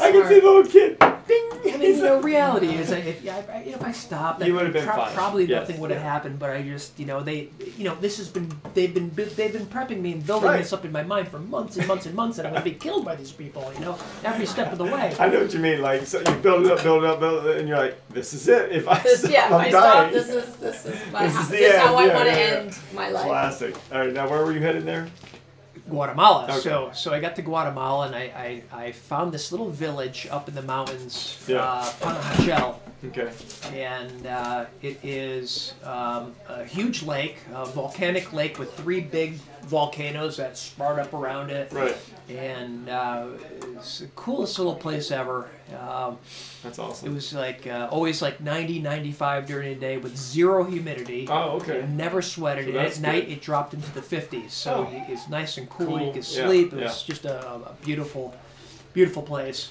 [SPEAKER 1] I can see the little kid. Ding.
[SPEAKER 4] I mean, the reality is, that if, yeah, I- if I stopped,
[SPEAKER 1] You would've been fine.
[SPEAKER 4] Probably
[SPEAKER 1] Yes,
[SPEAKER 4] nothing would have
[SPEAKER 1] yeah.
[SPEAKER 4] happened. But I just, you know, they, you know, this has been, they've been, they've been prepping me and building
[SPEAKER 1] Right.
[SPEAKER 4] this up in my mind for months and months and months that I'm going to be killed by these people. You know, every step of the way.
[SPEAKER 1] I know what you mean. Like, so you build it up, build it up, build it, up, and you're like, this is it. If I
[SPEAKER 5] This,
[SPEAKER 1] stop,
[SPEAKER 5] yeah, if
[SPEAKER 1] I'm
[SPEAKER 5] I
[SPEAKER 1] dying.
[SPEAKER 5] stop, this is this is my
[SPEAKER 1] This is
[SPEAKER 5] this
[SPEAKER 1] the
[SPEAKER 5] is how
[SPEAKER 1] end,
[SPEAKER 5] I
[SPEAKER 1] yeah,
[SPEAKER 5] want to
[SPEAKER 1] yeah, yeah.
[SPEAKER 5] end my life.
[SPEAKER 1] Classic. All right, now where were you headed there?
[SPEAKER 4] Guatemala.
[SPEAKER 1] Okay.
[SPEAKER 4] So, so I got to Guatemala and I, I, I found this little village up in the mountains,
[SPEAKER 1] Yeah.
[SPEAKER 4] uh, Panajachel.
[SPEAKER 1] Okay.
[SPEAKER 4] and uh, it is um, a huge lake, a volcanic lake with three big volcanoes that sprout up around it,
[SPEAKER 1] Right.
[SPEAKER 4] and uh, it's the coolest little place ever. Um,
[SPEAKER 1] That's awesome.
[SPEAKER 4] it was like uh, always like 90, 95 during the day with zero humidity.
[SPEAKER 1] Oh, okay.
[SPEAKER 4] Never sweated.
[SPEAKER 1] So
[SPEAKER 4] and at night it dropped into the 50s, so
[SPEAKER 1] Oh.
[SPEAKER 4] it's nice and cool.
[SPEAKER 1] cool.
[SPEAKER 4] You can
[SPEAKER 1] Yeah,
[SPEAKER 4] sleep. It
[SPEAKER 1] yeah.
[SPEAKER 4] was just a, a beautiful, beautiful place.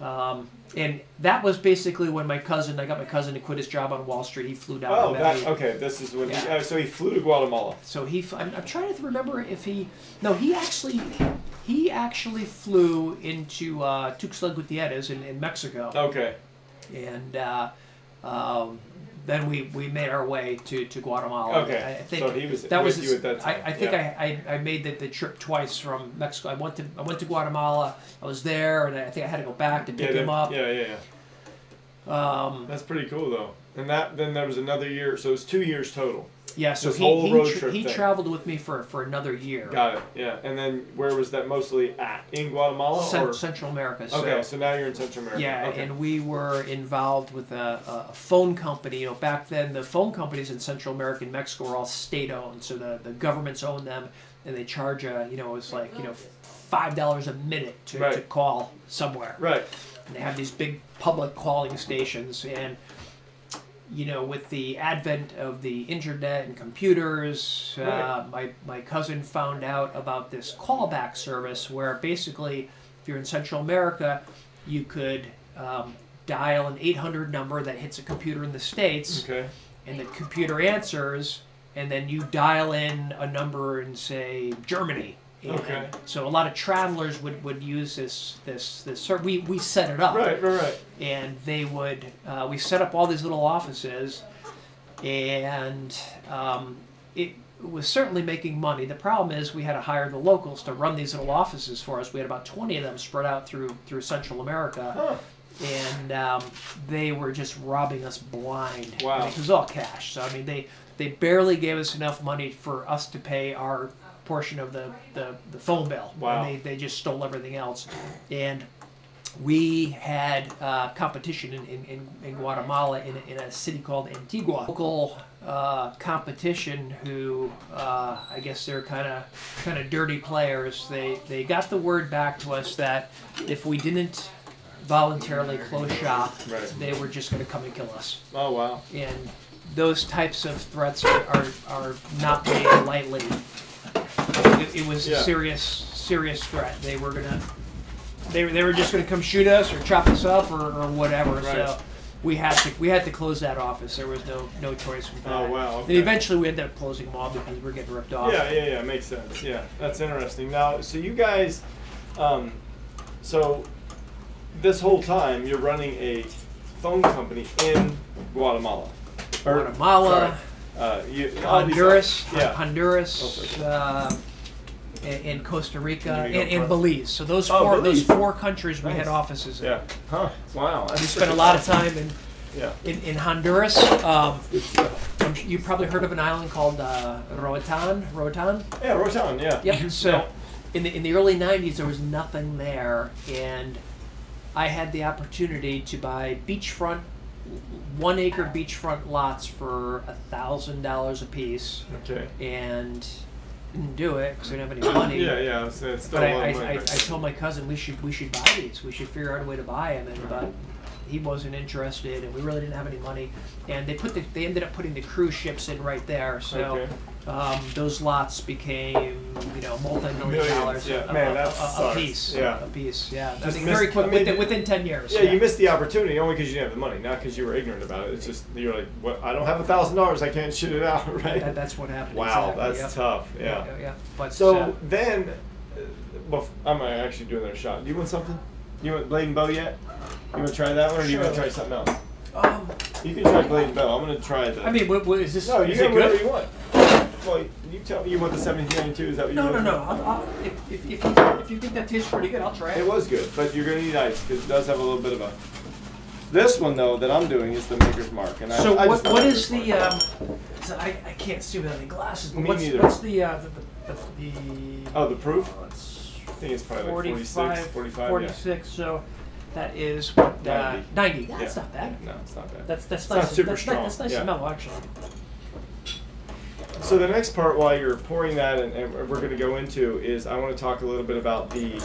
[SPEAKER 4] Um, and that was basically when my cousin, I got my cousin to quit his job on Wall Street. He flew down.
[SPEAKER 1] Oh, that
[SPEAKER 4] me.
[SPEAKER 1] okay. This is when. He, uh, so he flew to Guatemala.
[SPEAKER 4] So he, I'm, I'm trying to remember if he, no, he actually, he actually flew into uh, Tuxtla Gutierrez in, in Mexico,
[SPEAKER 1] Okay.
[SPEAKER 4] and uh, um, then we, we made our way to, to Guatemala.
[SPEAKER 1] Okay,
[SPEAKER 4] I, I think
[SPEAKER 1] so he was
[SPEAKER 4] that
[SPEAKER 1] with
[SPEAKER 4] was
[SPEAKER 1] you at that time,
[SPEAKER 4] I, I think
[SPEAKER 1] yeah.
[SPEAKER 4] I, I, I made the, the trip twice from Mexico. I went to I went to Guatemala. I was there, and I think I had to go back to pick
[SPEAKER 1] yeah,
[SPEAKER 4] him up.
[SPEAKER 1] yeah, yeah, yeah.
[SPEAKER 4] Um,
[SPEAKER 1] That's pretty cool though. And that then there was another year, so it was two years total.
[SPEAKER 4] Yeah, so
[SPEAKER 1] This
[SPEAKER 4] he
[SPEAKER 1] whole
[SPEAKER 4] he,
[SPEAKER 1] road trip
[SPEAKER 4] he
[SPEAKER 1] thing.
[SPEAKER 4] traveled with me for, for another year.
[SPEAKER 1] Got it. Yeah. And then where was that mostly at? In Guatemala or?
[SPEAKER 4] Central America. So,
[SPEAKER 1] okay, so now you're in Central America.
[SPEAKER 4] Yeah,
[SPEAKER 1] okay.
[SPEAKER 4] and we were involved with a, a phone company. You know, back then the phone companies in Central America and Mexico were all state owned, so the, the governments own them, and they charge a you know it's like you know five dollars a minute to, to call somewhere.
[SPEAKER 1] right.
[SPEAKER 4] And they have these big public calling stations, and you know, with the advent of the internet and computers, uh,
[SPEAKER 1] Right.
[SPEAKER 4] my my cousin found out about this callback service where basically, if you're in Central America, you could um, dial an 800 number that hits a computer in the states,
[SPEAKER 1] Okay.
[SPEAKER 4] and the computer answers, and then you dial in a number in say Germany. And
[SPEAKER 1] Okay.
[SPEAKER 4] So a lot of travelers would, would use this this this. ser- We we set it up
[SPEAKER 1] Right. Right. Right.
[SPEAKER 4] and they would uh, we set up all these little offices and um, it was certainly making money the problem is we had to hire the locals to run these little offices for us we had about 20 of them spread out through through central america
[SPEAKER 1] Huh.
[SPEAKER 4] and um, they were just robbing us blind
[SPEAKER 1] Wow.
[SPEAKER 4] I mean, it was all cash so i mean they they barely gave us enough money for us to pay our portion of the, the, the phone bill
[SPEAKER 1] Wow.
[SPEAKER 4] and they, they just stole everything else and we had uh, competition in, in, in, Guatemala in, a- in a city called Antigua. Local uh, competition who uh, I guess they're kind of kind of dirty players. They they got the word back to us that if we didn't voluntarily close shop,
[SPEAKER 1] Right.
[SPEAKER 4] they were just going to come and kill us.
[SPEAKER 1] Oh wow.
[SPEAKER 4] And those types of threats are, are, are not made lightly. It, it was
[SPEAKER 1] Yeah.
[SPEAKER 4] a serious serious threat. They were gonna they, were- they were just gonna come shoot us or chop us up or, or whatever.
[SPEAKER 1] Right.
[SPEAKER 4] So we had to we had to close that office. There was no no choice with that.
[SPEAKER 1] Oh, wow,
[SPEAKER 4] And eventually we ended up closing them all because we were getting ripped off.
[SPEAKER 1] Yeah, yeah, yeah. Makes sense. Yeah, that's interesting. Now, so you guys, um, so this whole time you're running a phone company in Guatemala. Or-
[SPEAKER 4] Guatemala,
[SPEAKER 1] Uh, you, all these-
[SPEAKER 4] Honduras,
[SPEAKER 1] Yeah.
[SPEAKER 4] Honduras,
[SPEAKER 1] Oh,
[SPEAKER 4] uh, and, and Costa Rica,
[SPEAKER 1] And
[SPEAKER 4] and,
[SPEAKER 1] you go
[SPEAKER 4] and
[SPEAKER 1] for-
[SPEAKER 4] Belize. So those
[SPEAKER 1] Oh,
[SPEAKER 4] four those
[SPEAKER 1] Belize.
[SPEAKER 4] four countries we
[SPEAKER 1] Nice.
[SPEAKER 4] had offices in.
[SPEAKER 1] Yeah. Huh. Wow.
[SPEAKER 4] We spent a lot of time in
[SPEAKER 1] Yeah.
[SPEAKER 4] in, in Honduras. Um, I'm su- you probably heard of an island called uh, Roatan. Roatan.
[SPEAKER 1] Yeah, Rotan. Yeah.
[SPEAKER 4] Yep. So, in the in the early '90s, there was nothing there, and I had the opportunity to buy beachfront, one acre beachfront lots for a thousand dollars a piece,
[SPEAKER 1] Okay.
[SPEAKER 4] and didn't do it because we didn't have any money.
[SPEAKER 1] Yeah, yeah. It's, it's still
[SPEAKER 4] But
[SPEAKER 1] a lot
[SPEAKER 4] I, I,
[SPEAKER 1] of money.
[SPEAKER 4] I, I told my cousin we should we should buy these. We should figure out a way to buy them, and but he wasn't interested, and we really didn't have any money. And they put the they ended up putting the cruise ships in right there, so
[SPEAKER 1] Okay.
[SPEAKER 4] um, those lots became you know
[SPEAKER 1] multi-million
[SPEAKER 4] dollars
[SPEAKER 1] yeah.
[SPEAKER 4] a,
[SPEAKER 1] Man,
[SPEAKER 4] a,
[SPEAKER 1] that
[SPEAKER 4] a, a piece.
[SPEAKER 1] Yeah.
[SPEAKER 4] a piece. Yeah, I
[SPEAKER 1] Just
[SPEAKER 4] think
[SPEAKER 1] missed-
[SPEAKER 4] very quick
[SPEAKER 1] I mean,
[SPEAKER 4] within, within ten years.
[SPEAKER 1] Yeah, you missed the opportunity only because you didn't have the money, not because you were ignorant about it. It's just you're like, what? I don't have a thousand dollars. I can't shit it out, right?
[SPEAKER 4] That, that's what happened.
[SPEAKER 1] wow,
[SPEAKER 4] exactly,
[SPEAKER 1] that's
[SPEAKER 4] yep.
[SPEAKER 1] tough. Yeah.
[SPEAKER 4] yeah, yeah. But
[SPEAKER 1] So
[SPEAKER 4] uh,
[SPEAKER 1] then, uh, bef- I'm actually doing another shot. Do you want something? You want Blade and Bow yet? You want to try that one, or do you want to try something else?
[SPEAKER 4] um,
[SPEAKER 1] You can try Blade and Bow. I'm gonna try the.
[SPEAKER 4] I mean, what, what is this?
[SPEAKER 1] no, you
[SPEAKER 4] is
[SPEAKER 1] can
[SPEAKER 4] it
[SPEAKER 1] whatever
[SPEAKER 4] good?
[SPEAKER 1] you want. Well, you tell me you want the 1792. Is that what you
[SPEAKER 4] No, no,
[SPEAKER 1] want?
[SPEAKER 4] no. I'll, I'll, if, if, if, you, if you think that tastes pretty good, I'll try it.
[SPEAKER 1] It was good, but you're gonna need ice because it does have a little bit of a. This one though that I'm doing is the Maker's Mark, and I,
[SPEAKER 4] So
[SPEAKER 1] I
[SPEAKER 4] what,
[SPEAKER 1] just
[SPEAKER 4] what
[SPEAKER 1] Maker's
[SPEAKER 4] is the? Um, so I, I can't see without any glasses. But
[SPEAKER 1] Me
[SPEAKER 4] what's,
[SPEAKER 1] neither.
[SPEAKER 4] what's the, uh, the, the, the, the
[SPEAKER 1] Oh, the proof?
[SPEAKER 4] uh, it's
[SPEAKER 1] I think it's probably like 46,
[SPEAKER 4] 45,
[SPEAKER 1] 45.
[SPEAKER 4] 46. So that is what uh,
[SPEAKER 1] 90.
[SPEAKER 4] 90.
[SPEAKER 1] yeah.
[SPEAKER 4] That's not bad.
[SPEAKER 1] No, it's not bad.
[SPEAKER 4] That's that's
[SPEAKER 1] It's
[SPEAKER 4] nice.
[SPEAKER 1] not super
[SPEAKER 4] that's,
[SPEAKER 1] strong,
[SPEAKER 4] Nice, that's nice
[SPEAKER 1] yeah.
[SPEAKER 4] to smell actually.
[SPEAKER 1] So the next part, while you're pouring that, and, and we're going to go into, is I want to talk a little bit about the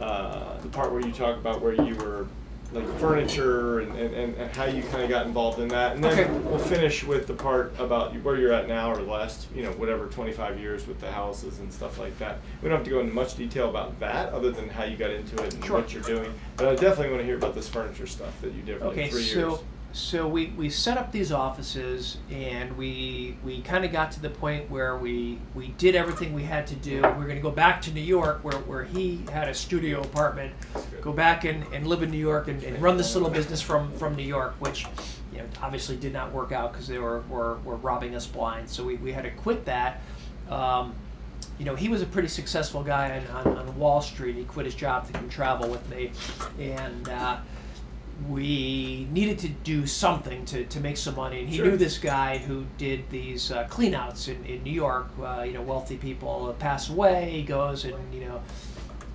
[SPEAKER 1] uh, the part where you talk about where you were like furniture and, and, and, how you kind of got involved in that, and then
[SPEAKER 4] Okay.
[SPEAKER 1] we'll finish with the part about where you're at now, or the last you know whatever 25 years with the houses and stuff like that. We don't have to go into much detail about that, other than how you got into it and
[SPEAKER 4] Sure.
[SPEAKER 1] what you're doing. But I definitely want to hear about this furniture stuff that you did for
[SPEAKER 4] Okay,
[SPEAKER 1] like three
[SPEAKER 4] so
[SPEAKER 1] years.
[SPEAKER 4] So we, we set up these offices and we we kind of got to the point where we we did everything we had to do. We are going to go back to New York where, where he had a studio apartment. Go back and, and live in New York and, and run this little business from from New York, which you know, obviously did not work out because they were, were were robbing us blind. So we, we had to quit that. Um, you know, he was a pretty successful guy on, on, on Wall Street. He quit his job to come travel with me, and uh, we needed to do something to, to make some money. And he
[SPEAKER 1] Sure.
[SPEAKER 4] knew this guy who did these uh, cleanouts in, in New York. Uh, you know, wealthy people pass away. He goes and you know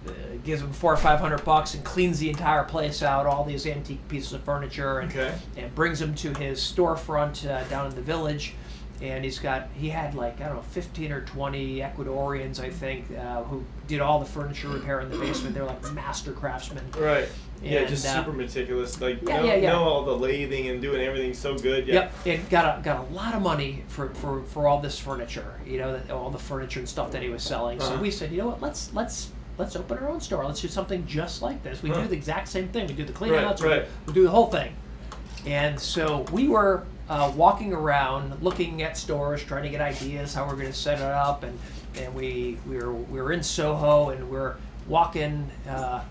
[SPEAKER 4] uh, gives them four or five hundred bucks and cleans the entire place out, all these antique pieces of furniture, and
[SPEAKER 1] Okay.
[SPEAKER 4] and brings them to his storefront uh, down in the village. And he's got he had like I don't know fifteen or twenty Ecuadorians I think uh, who did all the furniture repair in the basement. They're like master craftsmen.
[SPEAKER 1] Right. Yeah,
[SPEAKER 4] And,
[SPEAKER 1] just
[SPEAKER 4] uh,
[SPEAKER 1] super meticulous. Like
[SPEAKER 4] yeah,
[SPEAKER 1] know,
[SPEAKER 4] yeah, yeah.
[SPEAKER 1] know all the lathing and doing everything so good. Yeah.
[SPEAKER 4] Yep, and got a got a lot of money for, for, for all this furniture, you know, all the furniture and stuff that he was selling. So
[SPEAKER 1] Uh-huh.
[SPEAKER 4] we said, you know what, let's let's let's open our own store. Let's do something just like this. We
[SPEAKER 1] Huh.
[SPEAKER 4] do the exact same thing. We do the clean
[SPEAKER 1] Right,
[SPEAKER 4] outs,
[SPEAKER 1] right.
[SPEAKER 4] we, we do the whole thing. And so we were uh, walking around, looking at stores, trying to get ideas how we're going to set it up, and and we we were we were in Soho, and we're walking. Uh,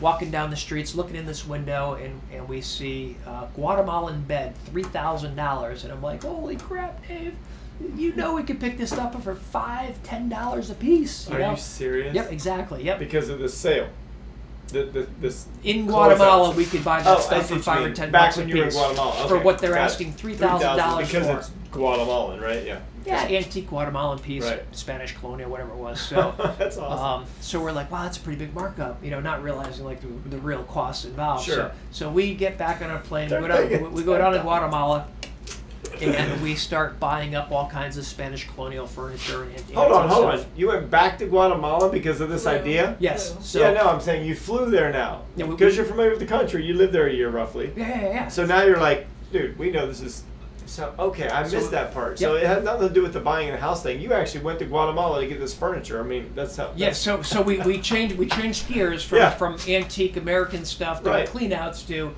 [SPEAKER 4] walking down the streets, looking in this window, and, and we see uh, Guatemalan bed, three thousand dollars, and I'm like, holy crap, Dave! You know we could pick this up for five, ten dollars a piece. You
[SPEAKER 1] Are
[SPEAKER 4] know?
[SPEAKER 1] you serious?
[SPEAKER 4] Yep, exactly. Yep.
[SPEAKER 1] Because of the sale. The, the, this
[SPEAKER 4] In. Guatemala, we could buy that
[SPEAKER 1] Oh,
[SPEAKER 4] stuff for five or ten
[SPEAKER 1] Back
[SPEAKER 4] bucks
[SPEAKER 1] when
[SPEAKER 4] a
[SPEAKER 1] you were in
[SPEAKER 4] piece for what they're
[SPEAKER 1] got
[SPEAKER 4] asking three thousand dollars
[SPEAKER 1] because
[SPEAKER 4] for.
[SPEAKER 1] it's Guatemalan, right? Yeah.
[SPEAKER 4] Yeah, antique Guatemalan piece,
[SPEAKER 1] Right.
[SPEAKER 4] Spanish colonial, whatever it was. So.
[SPEAKER 1] That's awesome.
[SPEAKER 4] Um, so we're like, wow, that's a pretty big markup, you know, not realizing like the, the real costs involved.
[SPEAKER 1] Sure.
[SPEAKER 4] So, so we get back on our plane, we go, down, we, we go down to Guatemala, and we start buying up all kinds of Spanish colonial furniture. And, and
[SPEAKER 1] hold on,
[SPEAKER 4] antique
[SPEAKER 1] hold on. You went back to Guatemala because of this idea?
[SPEAKER 4] Yes. So
[SPEAKER 1] yeah, no, I'm saying you flew there now. Because
[SPEAKER 4] we-
[SPEAKER 1] you're familiar with the country. You lived there a year roughly.
[SPEAKER 4] Yeah, yeah, yeah.
[SPEAKER 1] So now you're like, dude, we know this is. So okay, I
[SPEAKER 4] So-
[SPEAKER 1] missed that part. So it had nothing to do with the buying a house thing. You actually went to Guatemala to get this furniture. I mean, that's how.
[SPEAKER 4] Yeah, so so we, we changed we changed gears from,
[SPEAKER 1] Yeah.
[SPEAKER 4] from antique American stuff to
[SPEAKER 1] Right.
[SPEAKER 4] cleanouts to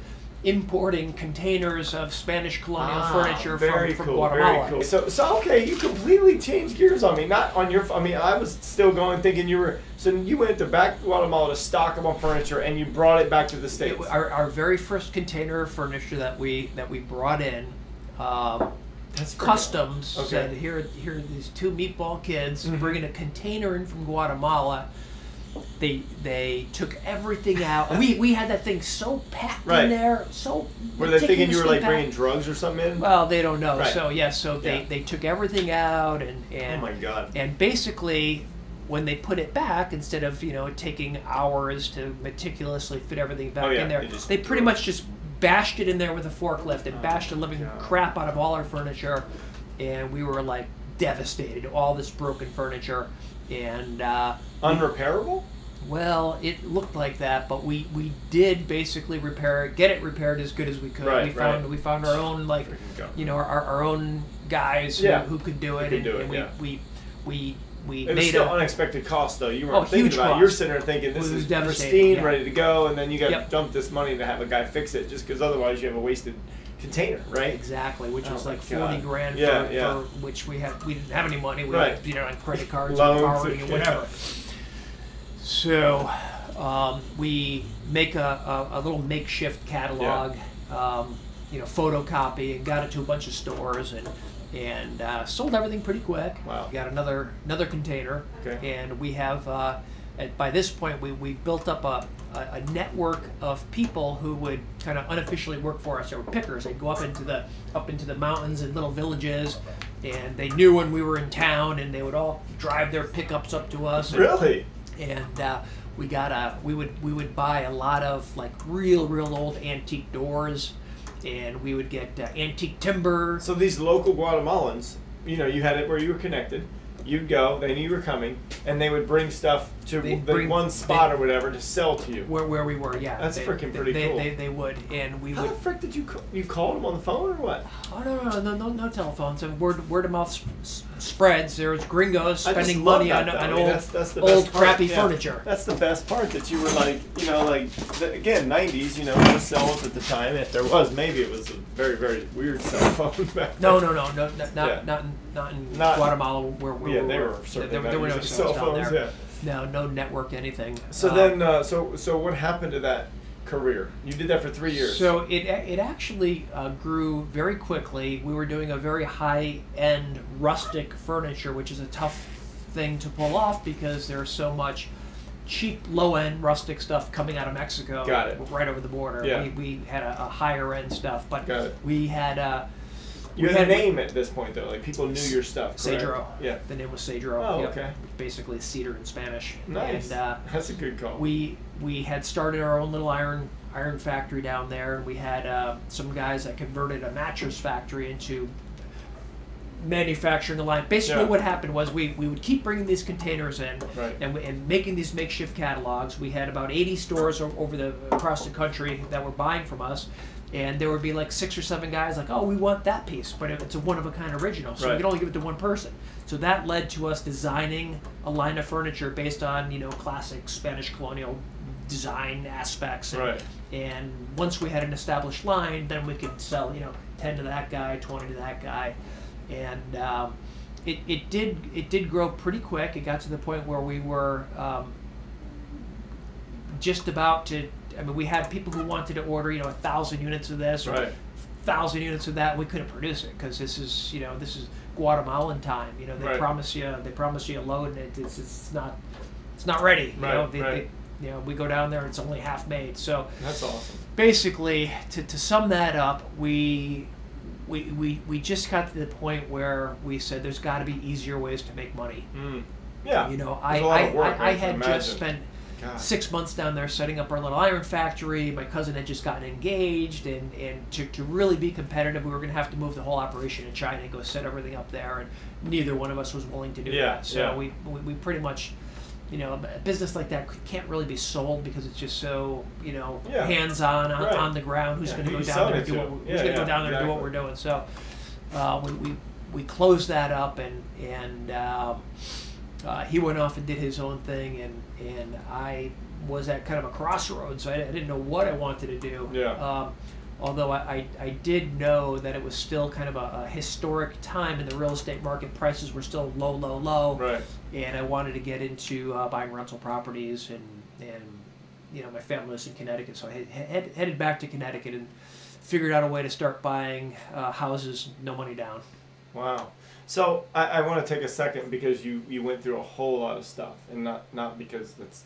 [SPEAKER 4] importing containers of Spanish colonial
[SPEAKER 1] Ah,
[SPEAKER 4] furniture
[SPEAKER 1] very
[SPEAKER 4] from, from
[SPEAKER 1] cool,
[SPEAKER 4] Guatemala.
[SPEAKER 1] Cool. So, so okay, you completely changed gears on me. Not on your. I mean, I was still going thinking you were. So you went to back Guatemala to stock up on furniture, and you brought it back to the states.
[SPEAKER 4] It- our, our very first container of furniture that we that we brought in, um,
[SPEAKER 1] That's
[SPEAKER 4] customs
[SPEAKER 1] Okay.
[SPEAKER 4] said here here are these two meatball kids
[SPEAKER 1] Mhm.
[SPEAKER 4] bringing a container in from Guatemala. They they took everything out. We we had that thing so packed
[SPEAKER 1] Right.
[SPEAKER 4] in there, so.
[SPEAKER 1] Were they thinking you were like
[SPEAKER 4] packed.
[SPEAKER 1] bringing drugs or something in?
[SPEAKER 4] Well, they don't know.
[SPEAKER 1] Right.
[SPEAKER 4] So yeah, so they,
[SPEAKER 1] Yeah.
[SPEAKER 4] they took everything out and and oh
[SPEAKER 1] my god.
[SPEAKER 4] and basically when they put it back instead of you know taking hours to meticulously fit everything back
[SPEAKER 1] Oh, yeah,
[SPEAKER 4] in there
[SPEAKER 1] they
[SPEAKER 4] they pretty much just bashed it in there with a forklift and
[SPEAKER 1] Oh,
[SPEAKER 4] bashed the living crap out of all our furniture and we were like devastated all this broken furniture and uh,
[SPEAKER 1] Unrepairable?
[SPEAKER 4] well it looked like that but we we did basically repair it get it repaired as good as we could
[SPEAKER 1] Right,
[SPEAKER 4] we found
[SPEAKER 1] right.
[SPEAKER 4] we found our own like you know our, our own guys who,
[SPEAKER 1] Yeah.
[SPEAKER 4] who could do it
[SPEAKER 1] could
[SPEAKER 4] and,
[SPEAKER 1] do it,
[SPEAKER 4] and we,
[SPEAKER 1] yeah.
[SPEAKER 4] we we we
[SPEAKER 1] It was
[SPEAKER 4] made
[SPEAKER 1] still
[SPEAKER 4] a
[SPEAKER 1] unexpected cost though. You weren't
[SPEAKER 4] Oh,
[SPEAKER 1] thinking
[SPEAKER 4] huge
[SPEAKER 1] about it. You're sitting there thinking this is pristine,
[SPEAKER 4] yeah.
[SPEAKER 1] ready to go, and then you got to
[SPEAKER 4] Yep.
[SPEAKER 1] dump this money to have a guy fix it just because otherwise you have a wasted container, right?
[SPEAKER 4] Exactly, which
[SPEAKER 1] Oh
[SPEAKER 4] was like forty
[SPEAKER 1] God.
[SPEAKER 4] grand
[SPEAKER 1] Yeah,
[SPEAKER 4] for,
[SPEAKER 1] yeah.
[SPEAKER 4] for which we had we didn't have any money. We
[SPEAKER 1] Right.
[SPEAKER 4] had you know on credit cards
[SPEAKER 1] Loans,
[SPEAKER 4] or borrowing or whatever. So um, we make a, a, a little makeshift catalog, um, you know, photocopy, and got it to a bunch of stores and and uh, sold everything pretty quick.
[SPEAKER 1] Wow.
[SPEAKER 4] Got another another container,
[SPEAKER 1] Okay.
[SPEAKER 4] and we have. Uh, at, by this point, we, we built up a, a, a network of people who would kind of unofficially work for us. They were pickers. They'd go up into the up into the mountains and little villages, and they knew when we were in town, and they would all drive their pickups up to us. and-
[SPEAKER 1] Really?
[SPEAKER 4] and uh, we got a we would we would buy a lot of like real real old antique doors and we would get uh, antique timber
[SPEAKER 1] So these local Guatemalans, you know, you had it where you were connected. You'd go, they knew you were coming, and they would bring stuff to
[SPEAKER 4] They'd
[SPEAKER 1] the
[SPEAKER 4] bring-
[SPEAKER 1] one spot or whatever to sell to you.
[SPEAKER 4] where, where we were yeah
[SPEAKER 1] That's
[SPEAKER 4] they,
[SPEAKER 1] freaking
[SPEAKER 4] they-
[SPEAKER 1] pretty
[SPEAKER 4] they,
[SPEAKER 1] cool.
[SPEAKER 4] they, they would and we
[SPEAKER 1] How
[SPEAKER 4] would
[SPEAKER 1] the frick did you call, you called them on the phone or what?
[SPEAKER 4] oh no no no no no, telephones and word word of mouth s- s- spreads there's gringos
[SPEAKER 1] I just
[SPEAKER 4] spending
[SPEAKER 1] love
[SPEAKER 4] money
[SPEAKER 1] that,
[SPEAKER 4] on,
[SPEAKER 1] though.
[SPEAKER 4] on
[SPEAKER 1] I mean,
[SPEAKER 4] old
[SPEAKER 1] that's, that's the
[SPEAKER 4] old
[SPEAKER 1] best part,
[SPEAKER 4] crappy
[SPEAKER 1] yeah.
[SPEAKER 4] furniture
[SPEAKER 1] That's the best part that you were like, you know, like the, again, '90s. You know, no cells at the time. If there was, maybe it was a very, very weird cell phone back
[SPEAKER 4] no
[SPEAKER 1] then.
[SPEAKER 4] no no no not not,
[SPEAKER 1] Yeah.
[SPEAKER 4] not in, not in
[SPEAKER 1] Not-
[SPEAKER 4] Guatemala where, where
[SPEAKER 1] Yeah,
[SPEAKER 4] we
[SPEAKER 1] they
[SPEAKER 4] were
[SPEAKER 1] were certainly
[SPEAKER 4] there,
[SPEAKER 1] not
[SPEAKER 4] there were no
[SPEAKER 1] using cell
[SPEAKER 4] down
[SPEAKER 1] phones.
[SPEAKER 4] there
[SPEAKER 1] Yeah.
[SPEAKER 4] no no network anything
[SPEAKER 1] So
[SPEAKER 4] Uh,
[SPEAKER 1] then, uh, so so what happened to that career? You did that for three years.
[SPEAKER 4] So it it actually uh, grew very quickly. We were doing a very high end rustic furniture, which is a tough thing to pull off because there's so much cheap low end rustic stuff coming out of Mexico.
[SPEAKER 1] Got it.
[SPEAKER 4] Right over the border.
[SPEAKER 1] Yeah.
[SPEAKER 4] We, we had a, a higher end stuff, but
[SPEAKER 1] Got it.
[SPEAKER 4] we had uh,
[SPEAKER 1] you had a name at this point though. Like people knew your stuff. correct?
[SPEAKER 4] Cedro.
[SPEAKER 1] Yeah.
[SPEAKER 4] The name was Cedro.
[SPEAKER 1] Oh,
[SPEAKER 4] Yep.
[SPEAKER 1] okay.
[SPEAKER 4] Basically cedar in Spanish.
[SPEAKER 1] Nice.
[SPEAKER 4] And uh,
[SPEAKER 1] That's a good call.
[SPEAKER 4] we we had started our own little iron iron factory down there, and we had uh, some guys that converted a mattress factory into manufacturing a line. Basically,
[SPEAKER 1] Yeah.
[SPEAKER 4] what happened was we, we would keep bringing these containers in
[SPEAKER 1] Right.
[SPEAKER 4] and, we- and making these makeshift catalogs. We had about 80 stores over the across the country that were buying from us. And there would be like six or seven guys like, oh, we want that piece, but it's a one of a kind original, so
[SPEAKER 1] Right.
[SPEAKER 4] we can only give it to one person. So that led to us designing a line of furniture based on you know classic Spanish colonial design aspects. And,
[SPEAKER 1] Right.
[SPEAKER 4] and once we had an established line, then we could sell you know ten to that guy, twenty to that guy, and um, it, it did it did grow pretty quick. It got to the point where we were um, just about to. I mean, we had people who wanted to order you know a thousand units of this or
[SPEAKER 1] Right.
[SPEAKER 4] thousand units of that. We couldn't produce it because this is you know this is Guatemalan time. You know they
[SPEAKER 1] Right.
[SPEAKER 4] promise you they promise you a load and it, it's, it's not it's not ready. You know they,
[SPEAKER 1] right.
[SPEAKER 4] they, you know we go down there it's only half made. So
[SPEAKER 1] That's awesome.
[SPEAKER 4] basically to, to sum that up we we, we we just got to the point where we said there's got to be easier ways to make money.
[SPEAKER 1] Mm. Yeah.
[SPEAKER 4] You know, I I, I, I had just spent
[SPEAKER 1] God.
[SPEAKER 4] six months down there setting up our little iron factory. My cousin had just gotten engaged, and, and to, to really be competitive, we were going to have to move the whole operation to China and go set everything up there. And neither one of us was willing to do
[SPEAKER 1] Yeah,
[SPEAKER 4] that. So
[SPEAKER 1] yeah.
[SPEAKER 4] we, we, we pretty much, you know, a business like that can't really be sold because it's just so, you know,
[SPEAKER 1] Yeah.
[SPEAKER 4] hands on, on
[SPEAKER 1] Right.
[SPEAKER 4] on the ground. Who's
[SPEAKER 1] Yeah,
[SPEAKER 4] going to go down there and do what, who's
[SPEAKER 1] Yeah,
[SPEAKER 4] going to go down there and do what we're doing? So uh, we, we, we closed that up and, and um, uh, he went off and did his own thing, and and I was at kind of a crossroads. I, I didn't know what I wanted to do.
[SPEAKER 1] Yeah.
[SPEAKER 4] Um, although I, I, I did know that it was still kind of a, a historic time in the real estate market. Prices were still low, low, low.
[SPEAKER 1] Right.
[SPEAKER 4] And I wanted to get into uh, buying rental properties, and and you know my family lives in Connecticut, so I had, head, headed back to Connecticut and figured out a way to start buying uh, houses, no money down.
[SPEAKER 1] Wow. So I, I want to take a second because you, you went through a whole lot of stuff, and not not because that's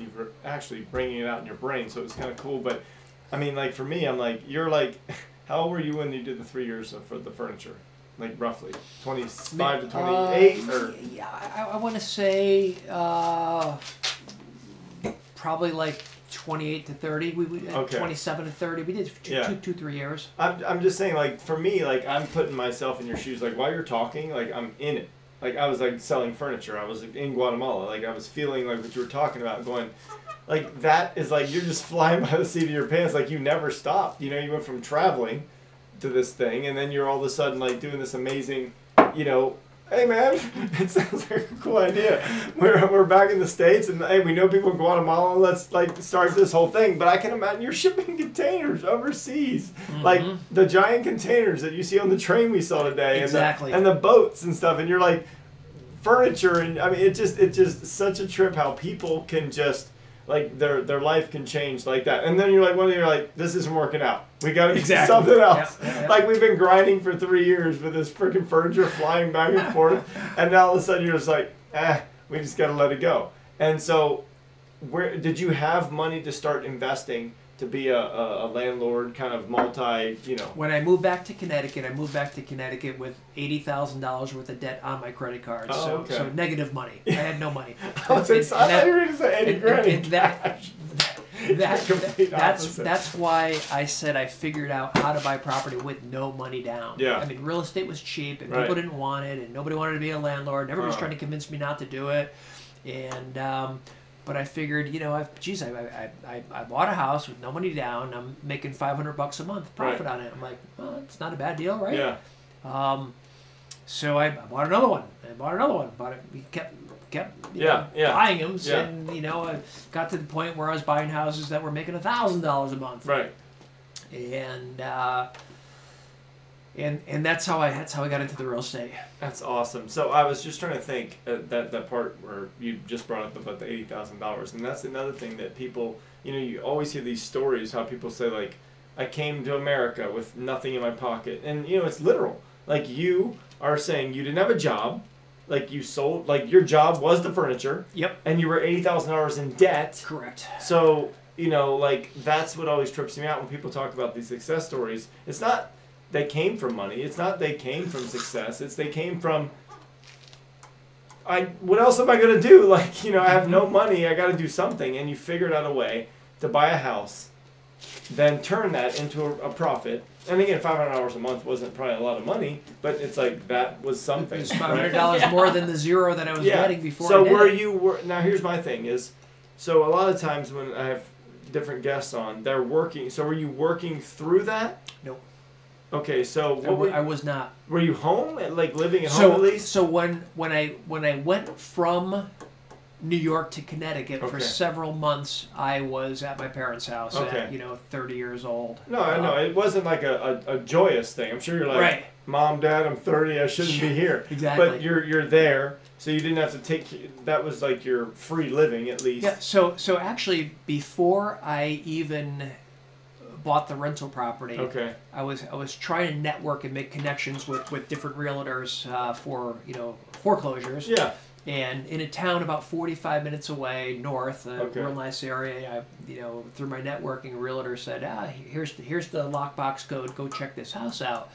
[SPEAKER 1] you were actually bringing it out in your brain, so it's kind of cool. But I mean, like for me, I'm like you're like, how old were you when you did the three years of, for the furniture? Like roughly twenty five to twenty eight,
[SPEAKER 4] Uh,
[SPEAKER 1] or
[SPEAKER 4] yeah, I, I want to say uh, probably like twenty-eight to thirty. We, we uh,
[SPEAKER 1] Okay.
[SPEAKER 4] twenty-seven to thirty. We did two,
[SPEAKER 1] Yeah.
[SPEAKER 4] two, two, three years.
[SPEAKER 1] I'm, I'm just saying, like, for me, like, I'm putting myself in your shoes. Like, while you're talking, like, I'm in it. Like, I was, like, selling furniture. I was like, in Guatemala. Like, I was feeling like what you were talking about, going, like, that is like, you're just flying by the seat of your pants. Like, you never stopped. You know, you went from traveling to this thing, and then you're all of a sudden, like, doing this amazing, you know, hey, man, it sounds like a cool idea. We're, we're back in the States, and hey, we know people in Guatemala. Let's, like, start this whole thing. But I can imagine you're shipping containers overseas. Like,
[SPEAKER 4] Mhm.
[SPEAKER 1] the giant containers that you see on the train we saw today,
[SPEAKER 4] Exactly.
[SPEAKER 1] and the, and the boats and stuff, and you're like furniture, and I mean, it just it's just such a trip how people can just like their their life can change like that, and then you're like, one day you're like, this isn't working out. We got to
[SPEAKER 4] Exactly.
[SPEAKER 1] something else.
[SPEAKER 4] Yeah, yeah, yeah.
[SPEAKER 1] Like we've been grinding for three years with this freaking furniture flying back and forth, and now all of a sudden you're just like, eh, we just got to let it go. And so, where did you have money to start investing? To be a, a, a landlord, kind of multi, you know,
[SPEAKER 4] When I moved back to Connecticut, I moved back to Connecticut with eighty thousand dollars worth of debt on my credit card.
[SPEAKER 1] Oh,
[SPEAKER 4] so,
[SPEAKER 1] okay.
[SPEAKER 4] so negative money. I had no money.
[SPEAKER 1] I was
[SPEAKER 4] And-
[SPEAKER 1] excited. I
[SPEAKER 4] and
[SPEAKER 1] thought you were going to say Eddie
[SPEAKER 4] and- and that- that,
[SPEAKER 1] Complete
[SPEAKER 4] that's that's why I said I figured out how to buy property with no money down.
[SPEAKER 1] Yeah.
[SPEAKER 4] I mean, real estate was cheap and
[SPEAKER 1] Right.
[SPEAKER 4] people didn't want it, and nobody wanted to be a landlord. And everybody was
[SPEAKER 1] Uh.
[SPEAKER 4] trying to convince me not to do it, and um, but I figured, you know, I've, geez, I, I, I, I bought a house with no money down. I'm making 500 bucks a month profit on it. I'm like, well, it's not a bad deal, right?
[SPEAKER 1] Yeah.
[SPEAKER 4] Um, so I, I bought another one. I bought another one. Bought it. We kept kept
[SPEAKER 1] Yeah,
[SPEAKER 4] know,
[SPEAKER 1] yeah,
[SPEAKER 4] buying them,
[SPEAKER 1] yeah.
[SPEAKER 4] and you know, I got to the point where I was buying houses that were making a thousand dollars a month,
[SPEAKER 1] Right.
[SPEAKER 4] and uh, and and that's how I that's how I got into the real estate.
[SPEAKER 1] That's awesome. So I was just trying to think uh, that that part where you just brought up about the eighty thousand dollars, and that's another thing that people you know, you always hear these stories how people say like, I came to America with nothing in my pocket, and you know it's literal. Like you are saying you didn't have a job, like you sold, like your job was the furniture,
[SPEAKER 4] Yep.
[SPEAKER 1] and you were eighty thousand dollars in debt.
[SPEAKER 4] Correct.
[SPEAKER 1] So, you know, like that's what always trips me out when people talk about these success stories. It's not they came from money. It's not they came from success. It's they came from I what else am I going to do? Like, you know, I have no money. I got to do something and you figured out a way to buy a house, then turn that into a, a profit. And again, $500 a month wasn't probably a lot of money, but it's like that was something.
[SPEAKER 4] It five hundred dollars more than the zero that I was getting before.
[SPEAKER 1] So
[SPEAKER 4] I did
[SPEAKER 1] were you were now here's my thing is so a lot of times when I have different guests on, they're working so were you working through that?
[SPEAKER 4] Nope.
[SPEAKER 1] Okay, so
[SPEAKER 4] I, w- I was not.
[SPEAKER 1] were you home like living at
[SPEAKER 4] So
[SPEAKER 1] home at least?
[SPEAKER 4] so when when I when I went from New York to Connecticut for several months, I was at my parents' house
[SPEAKER 1] Okay.
[SPEAKER 4] at you know thirty years old.
[SPEAKER 1] No, I know.
[SPEAKER 4] Uh,
[SPEAKER 1] It wasn't like a, a, a joyous thing. I'm sure you're like
[SPEAKER 4] Right.
[SPEAKER 1] Mom, Dad, I'm thirty, I shouldn't be here.
[SPEAKER 4] Exactly.
[SPEAKER 1] But you're you're there, so you didn't have to take that was like your free living at least.
[SPEAKER 4] Yeah. So so actually, before I even bought the rental property,
[SPEAKER 1] Okay.
[SPEAKER 4] I was I was trying to network and make connections with, with different realtors uh, for you know foreclosures.
[SPEAKER 1] Yeah.
[SPEAKER 4] And in a town about 45 minutes away, north, a
[SPEAKER 1] Okay.
[SPEAKER 4] real nice area, I, you know, through my networking, a realtor said, "Ah, here's the, here's the lockbox code. Go check this house out."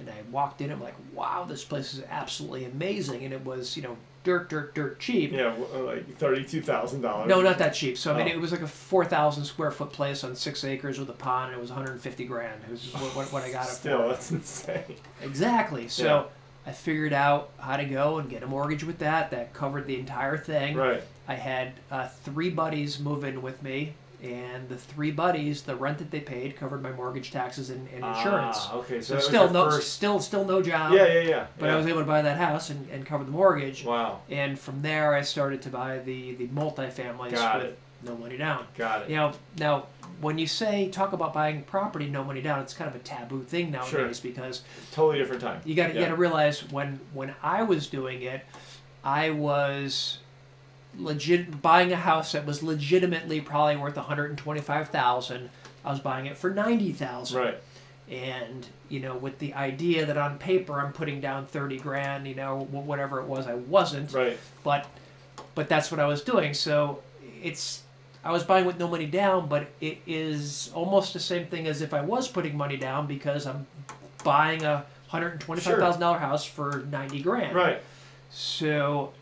[SPEAKER 4] And I walked in. I'm like, "Wow, this place is absolutely amazing." And it was, you know, dirt, dirt, dirt cheap.
[SPEAKER 1] Yeah, uh, like thirty-two thousand dollars.
[SPEAKER 4] No, not that cheap. So I mean,
[SPEAKER 1] Oh.
[SPEAKER 4] it was like a 4,000 square foot place on six acres with a pond. And it was 150 grand. It was what, what, what I got it
[SPEAKER 1] Still,
[SPEAKER 4] for.
[SPEAKER 1] that's insane.
[SPEAKER 4] Exactly. So
[SPEAKER 1] Yeah.
[SPEAKER 4] I figured out how to go and get a mortgage with that. That covered the entire thing.
[SPEAKER 1] Right.
[SPEAKER 4] I had uh, three buddies move in with me, and the three buddies, the rent that they paid covered my mortgage taxes and, and insurance.
[SPEAKER 1] Ah, okay, so,
[SPEAKER 4] so still no,
[SPEAKER 1] first-
[SPEAKER 4] still still no job.
[SPEAKER 1] Yeah, yeah, yeah.
[SPEAKER 4] But
[SPEAKER 1] yeah.
[SPEAKER 4] I was able to buy that house and, and cover the mortgage.
[SPEAKER 1] Wow.
[SPEAKER 4] And from there, I started to buy the the multifamilies
[SPEAKER 1] Got
[SPEAKER 4] with
[SPEAKER 1] it.
[SPEAKER 4] no money down.
[SPEAKER 1] Got it.
[SPEAKER 4] You know, now when you say talk about buying property no money down, it's kind of a taboo thing nowadays because
[SPEAKER 1] Totally different time.
[SPEAKER 4] you got to
[SPEAKER 1] Yeah.
[SPEAKER 4] got to realize when when I was doing it, I was legit buying a house that was legitimately probably worth one hundred and twenty five thousand. I was buying it for ninety thousand,
[SPEAKER 1] Right.
[SPEAKER 4] and you know, with the idea that on paper I'm putting down thirty grand, you know, whatever it was, I wasn't
[SPEAKER 1] Right.
[SPEAKER 4] but but that's what I was doing. So it's I was buying with no money down, but it is almost the same thing as if I was putting money down because I'm buying a hundred and twenty five thousand dollar house for ninety grand.
[SPEAKER 1] Right.
[SPEAKER 4] So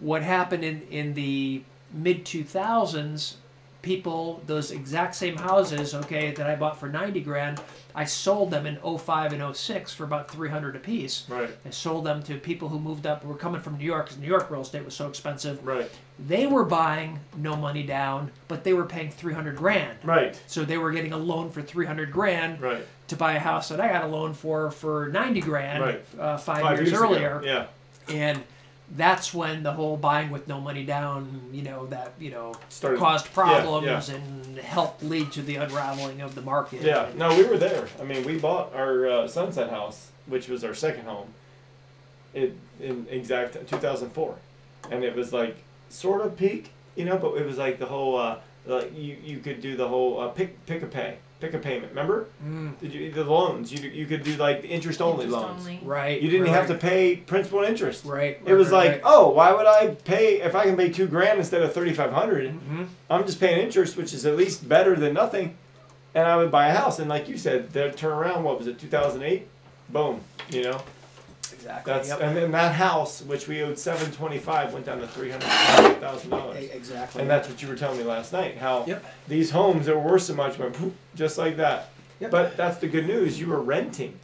[SPEAKER 4] what happened in in the mid two thousands? People, those exact same houses, okay, that I bought for ninety grand, I sold them in 05 and 06 for about three hundred a piece.
[SPEAKER 1] Right.
[SPEAKER 4] I sold them to people who moved up, were coming from New York because New York real estate was so expensive.
[SPEAKER 1] Right.
[SPEAKER 4] They were buying no money down, but they were paying 300 grand.
[SPEAKER 1] Right.
[SPEAKER 4] So they were getting a loan for 300 grand
[SPEAKER 1] Right.
[SPEAKER 4] to buy a house that I got a loan for for 90 grand
[SPEAKER 1] Right.
[SPEAKER 4] uh, five, years,
[SPEAKER 1] ago.
[SPEAKER 4] earlier.
[SPEAKER 1] Yeah.
[SPEAKER 4] And that's when the whole buying with no money down, you know, that, you know,
[SPEAKER 1] Started-
[SPEAKER 4] caused
[SPEAKER 1] yeah,
[SPEAKER 4] problems and helped lead to the unraveling of the market.
[SPEAKER 1] Yeah. No, we were there. I mean, we bought our uh, Sunset house, which was our second home, it in exact 2004, and it was like sort of peak, you know, but it was like the whole uh, like you you could do the whole uh, pick pick a pay pick a payment. Remember?
[SPEAKER 4] Mm,
[SPEAKER 1] Did you the loans? You you could do like interest only
[SPEAKER 5] Interest
[SPEAKER 1] loans.
[SPEAKER 5] only.
[SPEAKER 4] right.
[SPEAKER 1] You didn't
[SPEAKER 4] right,
[SPEAKER 1] have to pay principal and interest.
[SPEAKER 4] Right.
[SPEAKER 1] It was
[SPEAKER 4] right,
[SPEAKER 1] like,
[SPEAKER 4] right.
[SPEAKER 1] oh, why would I pay if I can pay two grand instead of thirty five hundred?
[SPEAKER 4] Mhm.
[SPEAKER 1] I'm just paying interest, which is at least better than nothing. And I would buy a house, and like you said, they'd turn around. What was it, 2008? Boom. You know,
[SPEAKER 4] Exactly.
[SPEAKER 1] that's
[SPEAKER 4] yep.
[SPEAKER 1] and then that house, which we owed 725, went down to three hundred thousand
[SPEAKER 4] E-
[SPEAKER 1] dollars.
[SPEAKER 4] Exactly.
[SPEAKER 1] And that's what you were telling me last night. How
[SPEAKER 4] Yep.
[SPEAKER 1] these homes that were worth so much went poof, just like that.
[SPEAKER 4] Yep.
[SPEAKER 1] But that's the good news. You were renting.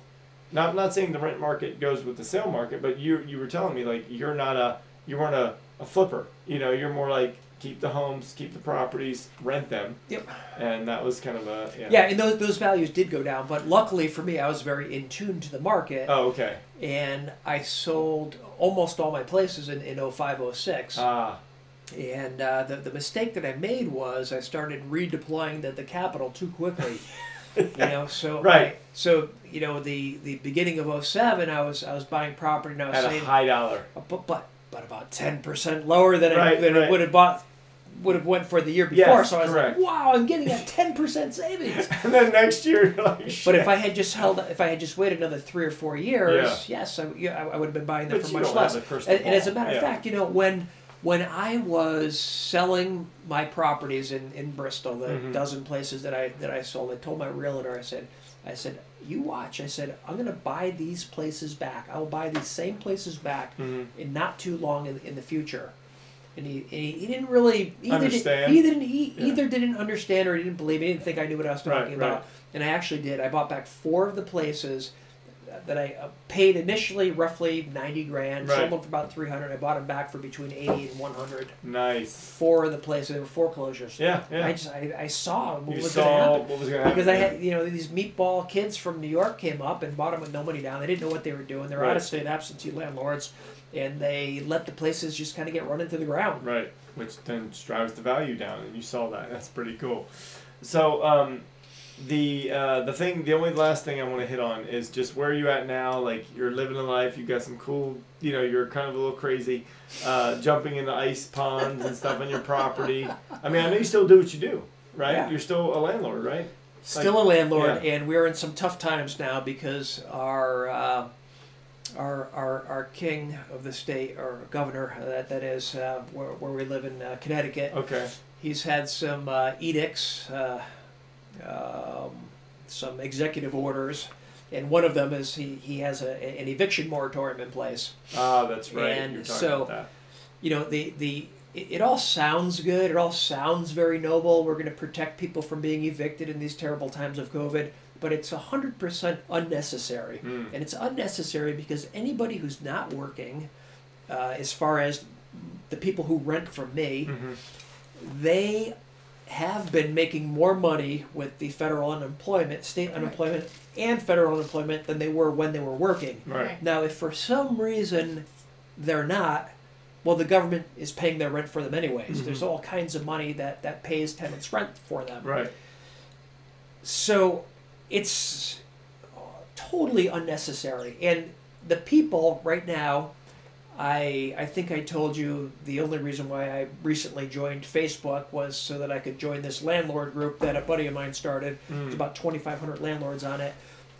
[SPEAKER 1] Not I'm not saying the rent market goes with the sale market, but you you were telling me like you're not a you weren't a, a flipper. You know, you're more like keep the homes, keep the properties, rent them.
[SPEAKER 4] Yep.
[SPEAKER 1] And that was kind of a yeah.
[SPEAKER 4] Yeah, and those, those values did go down, but luckily for me, I was very in tune to the market,
[SPEAKER 1] Oh, okay.
[SPEAKER 4] and I sold almost all my places in, in 05, 06.
[SPEAKER 1] Ah,
[SPEAKER 4] and uh, the, the mistake that I made was I started redeploying the, the capital too quickly. you know, so
[SPEAKER 1] Right.
[SPEAKER 4] so you know the, the beginning of 07, I was I was buying property and I was
[SPEAKER 1] at a
[SPEAKER 4] saying,
[SPEAKER 1] high dollar.
[SPEAKER 4] but but but about ten percent lower than, I,
[SPEAKER 1] Right,
[SPEAKER 4] than
[SPEAKER 1] right.
[SPEAKER 4] it would have bought would have went for the year before.
[SPEAKER 1] Yes,
[SPEAKER 4] so I was
[SPEAKER 1] correct.
[SPEAKER 4] like, wow, I'm getting a ten percent savings.
[SPEAKER 1] And then next year, like, Shit.
[SPEAKER 4] But if I had just held, if I had just waited another three or four years, yes, I, yeah, I I would have been buying them
[SPEAKER 1] But
[SPEAKER 4] for much less. And, and as a matter
[SPEAKER 1] Yeah.
[SPEAKER 4] of fact, you know, when when I was selling my properties in, in Bristol, the
[SPEAKER 1] Mhm.
[SPEAKER 4] dozen places that I that I sold, I told my realtor, I said, I said, you watch. I said, I'm going to buy these places back. I will buy these same places back
[SPEAKER 1] Mhm.
[SPEAKER 4] in not too long in, in the future. And he, and he, he didn't really either
[SPEAKER 1] Understand?
[SPEAKER 4] Did, he didn't he
[SPEAKER 1] Yeah.
[SPEAKER 4] either didn't understand or he didn't believe. He didn't think I knew what I was talking
[SPEAKER 1] right.
[SPEAKER 4] about. And I actually did. I bought back four of the places that I uh, paid initially roughly ninety grand.
[SPEAKER 1] Right.
[SPEAKER 4] Sold them for about three hundred. I bought them back for between eighty and one hundred.
[SPEAKER 1] nice.
[SPEAKER 4] Four of the place they were foreclosures.
[SPEAKER 1] Yeah, yeah.
[SPEAKER 4] I just I, I saw what
[SPEAKER 1] you
[SPEAKER 4] was going to
[SPEAKER 1] saw
[SPEAKER 4] happen
[SPEAKER 1] what was going to happen.
[SPEAKER 4] because I had you know these meatball kids from New York came up and bought them with no money down. They didn't know what they were doing. They're
[SPEAKER 1] Right.
[SPEAKER 4] out of state absentee landlords, and they let the places just kind of get run into the ground.
[SPEAKER 1] Right, which then drives the value down, and you saw that. That's pretty cool. So, um, the uh, the thing, the only last thing I want to hit on is just where you at now. Like you're living a life. you've got some cool. You know, you're kind of a little crazy, uh, jumping into ice ponds and stuff on your property. I mean, I know you still do what you do, right?
[SPEAKER 4] Yeah.
[SPEAKER 1] You're still a landlord, right?
[SPEAKER 4] Still a landlord,
[SPEAKER 1] yeah.
[SPEAKER 4] and we're in some tough times now because our uh, our, our our king of the state or governor uh, that that is uh, where, where we live in uh, Connecticut.
[SPEAKER 1] Okay.
[SPEAKER 4] He's had some uh, edicts, uh, um, some executive orders, and one of them is he, he has a, an eviction moratorium in place.
[SPEAKER 1] Ah, that's right.
[SPEAKER 4] And
[SPEAKER 1] you're talking
[SPEAKER 4] so-
[SPEAKER 1] about that.
[SPEAKER 4] you know the the it, it all sounds good it all sounds very noble we're going to protect people from being evicted in these terrible times of covid but it's 100% unnecessary
[SPEAKER 1] Mm.
[SPEAKER 4] and it's unnecessary because anybody who's not working uh, as far as the people who rent from me
[SPEAKER 1] Mhm.
[SPEAKER 4] they have been making more money with the federal unemployment state unemployment and federal unemployment than they were when they were working
[SPEAKER 1] Right.
[SPEAKER 4] now, if for some reason they're not, well, the government is paying their rent for them anyways.
[SPEAKER 1] Mhm.
[SPEAKER 4] There's all kinds of money that, that pays tenants rent for them.
[SPEAKER 1] Right.
[SPEAKER 4] So it's totally unnecessary. And the people right now, I I think I told you the only reason why I recently joined Facebook was so that I could join this landlord group that a buddy of mine started.
[SPEAKER 1] Mm.
[SPEAKER 4] There's about 2,500 landlords on it.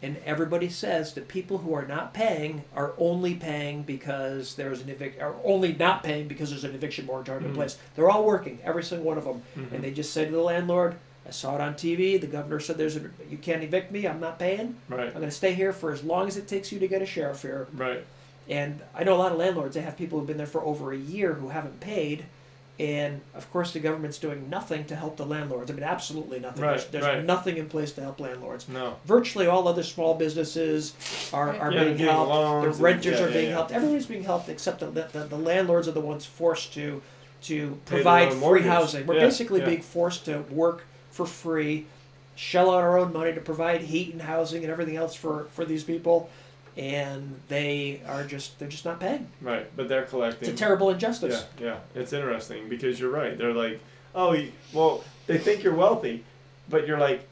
[SPEAKER 4] And everybody says that people who are not paying are only paying because there's an evict, are only not paying because there's an eviction moratorium in place. They're all working, every single one of them,
[SPEAKER 1] Mhm.
[SPEAKER 4] and they just say to the landlord, "I saw it on TV. The governor said there's a, you can't evict me. I'm not paying.
[SPEAKER 1] Right.
[SPEAKER 4] I'm going to stay here for as long as it takes you to get a sheriff here."
[SPEAKER 1] Right.
[SPEAKER 4] And I know a lot of landlords. They have people who've been there for over a year who haven't paid, and of course the government's doing nothing to help the landlords. I mean, absolutely nothing.
[SPEAKER 1] Right,
[SPEAKER 4] there's there's
[SPEAKER 1] right.
[SPEAKER 4] nothing in place to help landlords
[SPEAKER 1] No.
[SPEAKER 4] virtually all other small businesses are, are
[SPEAKER 1] Yeah,
[SPEAKER 4] being helped. The
[SPEAKER 1] and-
[SPEAKER 4] renters
[SPEAKER 1] yeah,
[SPEAKER 4] are being
[SPEAKER 1] yeah.
[SPEAKER 4] helped. Everybody's being helped except the, the, the landlords are the ones forced to to
[SPEAKER 1] Pay
[SPEAKER 4] provide free
[SPEAKER 1] mortgage.
[SPEAKER 4] housing. We're basically being forced to work for free, shell out our own money to provide heat and housing and everything else for, for these people, and they are just they're just not paying.
[SPEAKER 1] Right. But they're collecting.
[SPEAKER 4] It's a terrible injustice.
[SPEAKER 1] yeah, yeah, it's interesting because you're right. They're like, oh, well, they think you're wealthy, but you're like,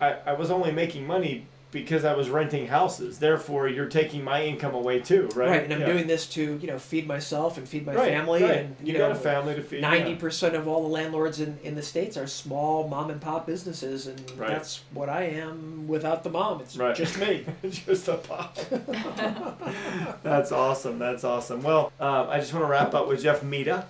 [SPEAKER 1] I, I was only making money because I was renting houses. Therefore, you're taking my income away too, right?
[SPEAKER 4] Right, and I'm
[SPEAKER 1] Yeah.
[SPEAKER 4] doing this to you know feed myself and feed my
[SPEAKER 1] Right,
[SPEAKER 4] family,
[SPEAKER 1] right.
[SPEAKER 4] and
[SPEAKER 1] you,
[SPEAKER 4] you,
[SPEAKER 1] got
[SPEAKER 4] know
[SPEAKER 1] a family to feed.
[SPEAKER 4] Ninety
[SPEAKER 1] yeah.
[SPEAKER 4] percent of all the landlords in, in the states are small mom and pop businesses, and
[SPEAKER 1] Right.
[SPEAKER 4] that's what I am without the mom. It's
[SPEAKER 1] Right.
[SPEAKER 4] just me.
[SPEAKER 1] just a pop. That's awesome. That's awesome. Well, um, I just want to wrap up with Jeff Mita.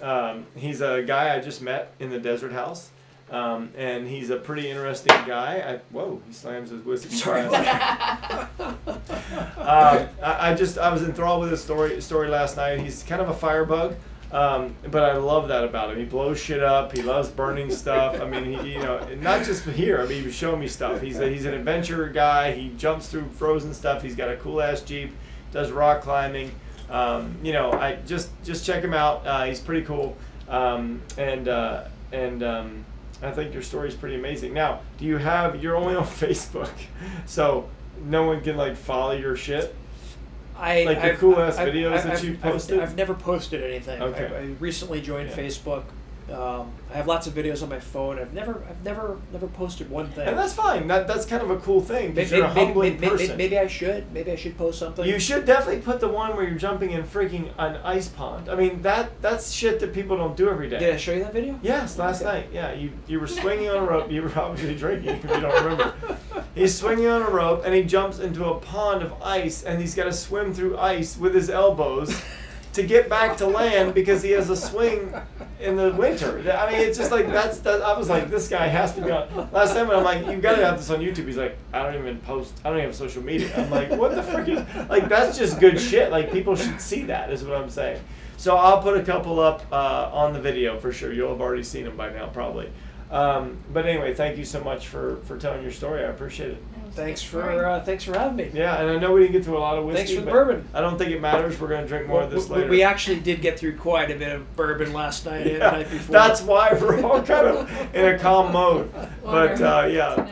[SPEAKER 1] Um, he's a guy I just met in the Desert House. Um, and he's a pretty interesting guy. I, whoa, he slams his whiskey
[SPEAKER 4] Sorry.
[SPEAKER 1] um, I, I just I was enthralled with his story story last night. He's kind of a firebug, um, but I love that about him. He blows shit up. He loves burning stuff. I mean, he, you know, not just here. I mean, he was showing me stuff. He's a, he's an adventure guy. He jumps through frozen stuff. He's got a cool ass jeep. Does rock climbing. Um, you know, I just just check him out. Uh, he's pretty cool. Um, and uh, and um, I think your story is pretty amazing. Now, do you have? You're only on Facebook, so no one can like follow your shit.
[SPEAKER 4] I
[SPEAKER 1] Like the
[SPEAKER 4] I've-
[SPEAKER 1] cool-ass
[SPEAKER 4] I've-
[SPEAKER 1] videos
[SPEAKER 4] I've-
[SPEAKER 1] that
[SPEAKER 4] I've-
[SPEAKER 1] posted?
[SPEAKER 4] I've, never posted anything.
[SPEAKER 1] Okay.
[SPEAKER 4] I, I recently joined
[SPEAKER 1] Yeah.
[SPEAKER 4] Facebook. Um, I have lots of videos on my phone. I've never, I've never, never posted one thing.
[SPEAKER 1] And that's fine. That that's kind of a cool thing because
[SPEAKER 4] maybe,
[SPEAKER 1] you're a humbling
[SPEAKER 4] maybe,
[SPEAKER 1] person.
[SPEAKER 4] maybe I should. Maybe I should post something.
[SPEAKER 1] You should definitely put the one where you're jumping in freaking an ice pond. I mean that that's shit that people don't do every day.
[SPEAKER 4] Did I show you that video?
[SPEAKER 1] Yes, last
[SPEAKER 4] Okay.
[SPEAKER 1] night. Yeah, you you were swinging on a rope. You were obviously drinking if you don't remember. He's swinging on a rope and he jumps into a pond of ice and he's got to swim through ice with his elbows to get back to land because he has a swing in the winter. I mean, it's just like that's. That, I was like, this guy has to be on. Last time I'm like, you've got to have this on YouTube. He's like, I don't even post. I don't even have social media. I'm like, what the frick is? Like that's just good shit. Like people should see that. Is what I'm saying. So I'll put a couple up uh, on the video for sure. You'll have already seen them by now, probably. Um, but anyway, thank you so much for for telling your story. I appreciate it.
[SPEAKER 4] Thanks for, uh, thanks for having me.
[SPEAKER 1] Yeah, and I know we didn't get through a lot of whiskey.
[SPEAKER 4] Thanks for the bourbon.
[SPEAKER 1] I don't think it matters. We're gonna drink more of this
[SPEAKER 4] we,
[SPEAKER 1] later.
[SPEAKER 4] we actually did get through quite a bit of bourbon last night and the
[SPEAKER 1] Yeah,
[SPEAKER 4] night before.
[SPEAKER 1] That's why we're all kind of in a calm mode. But uh, yeah,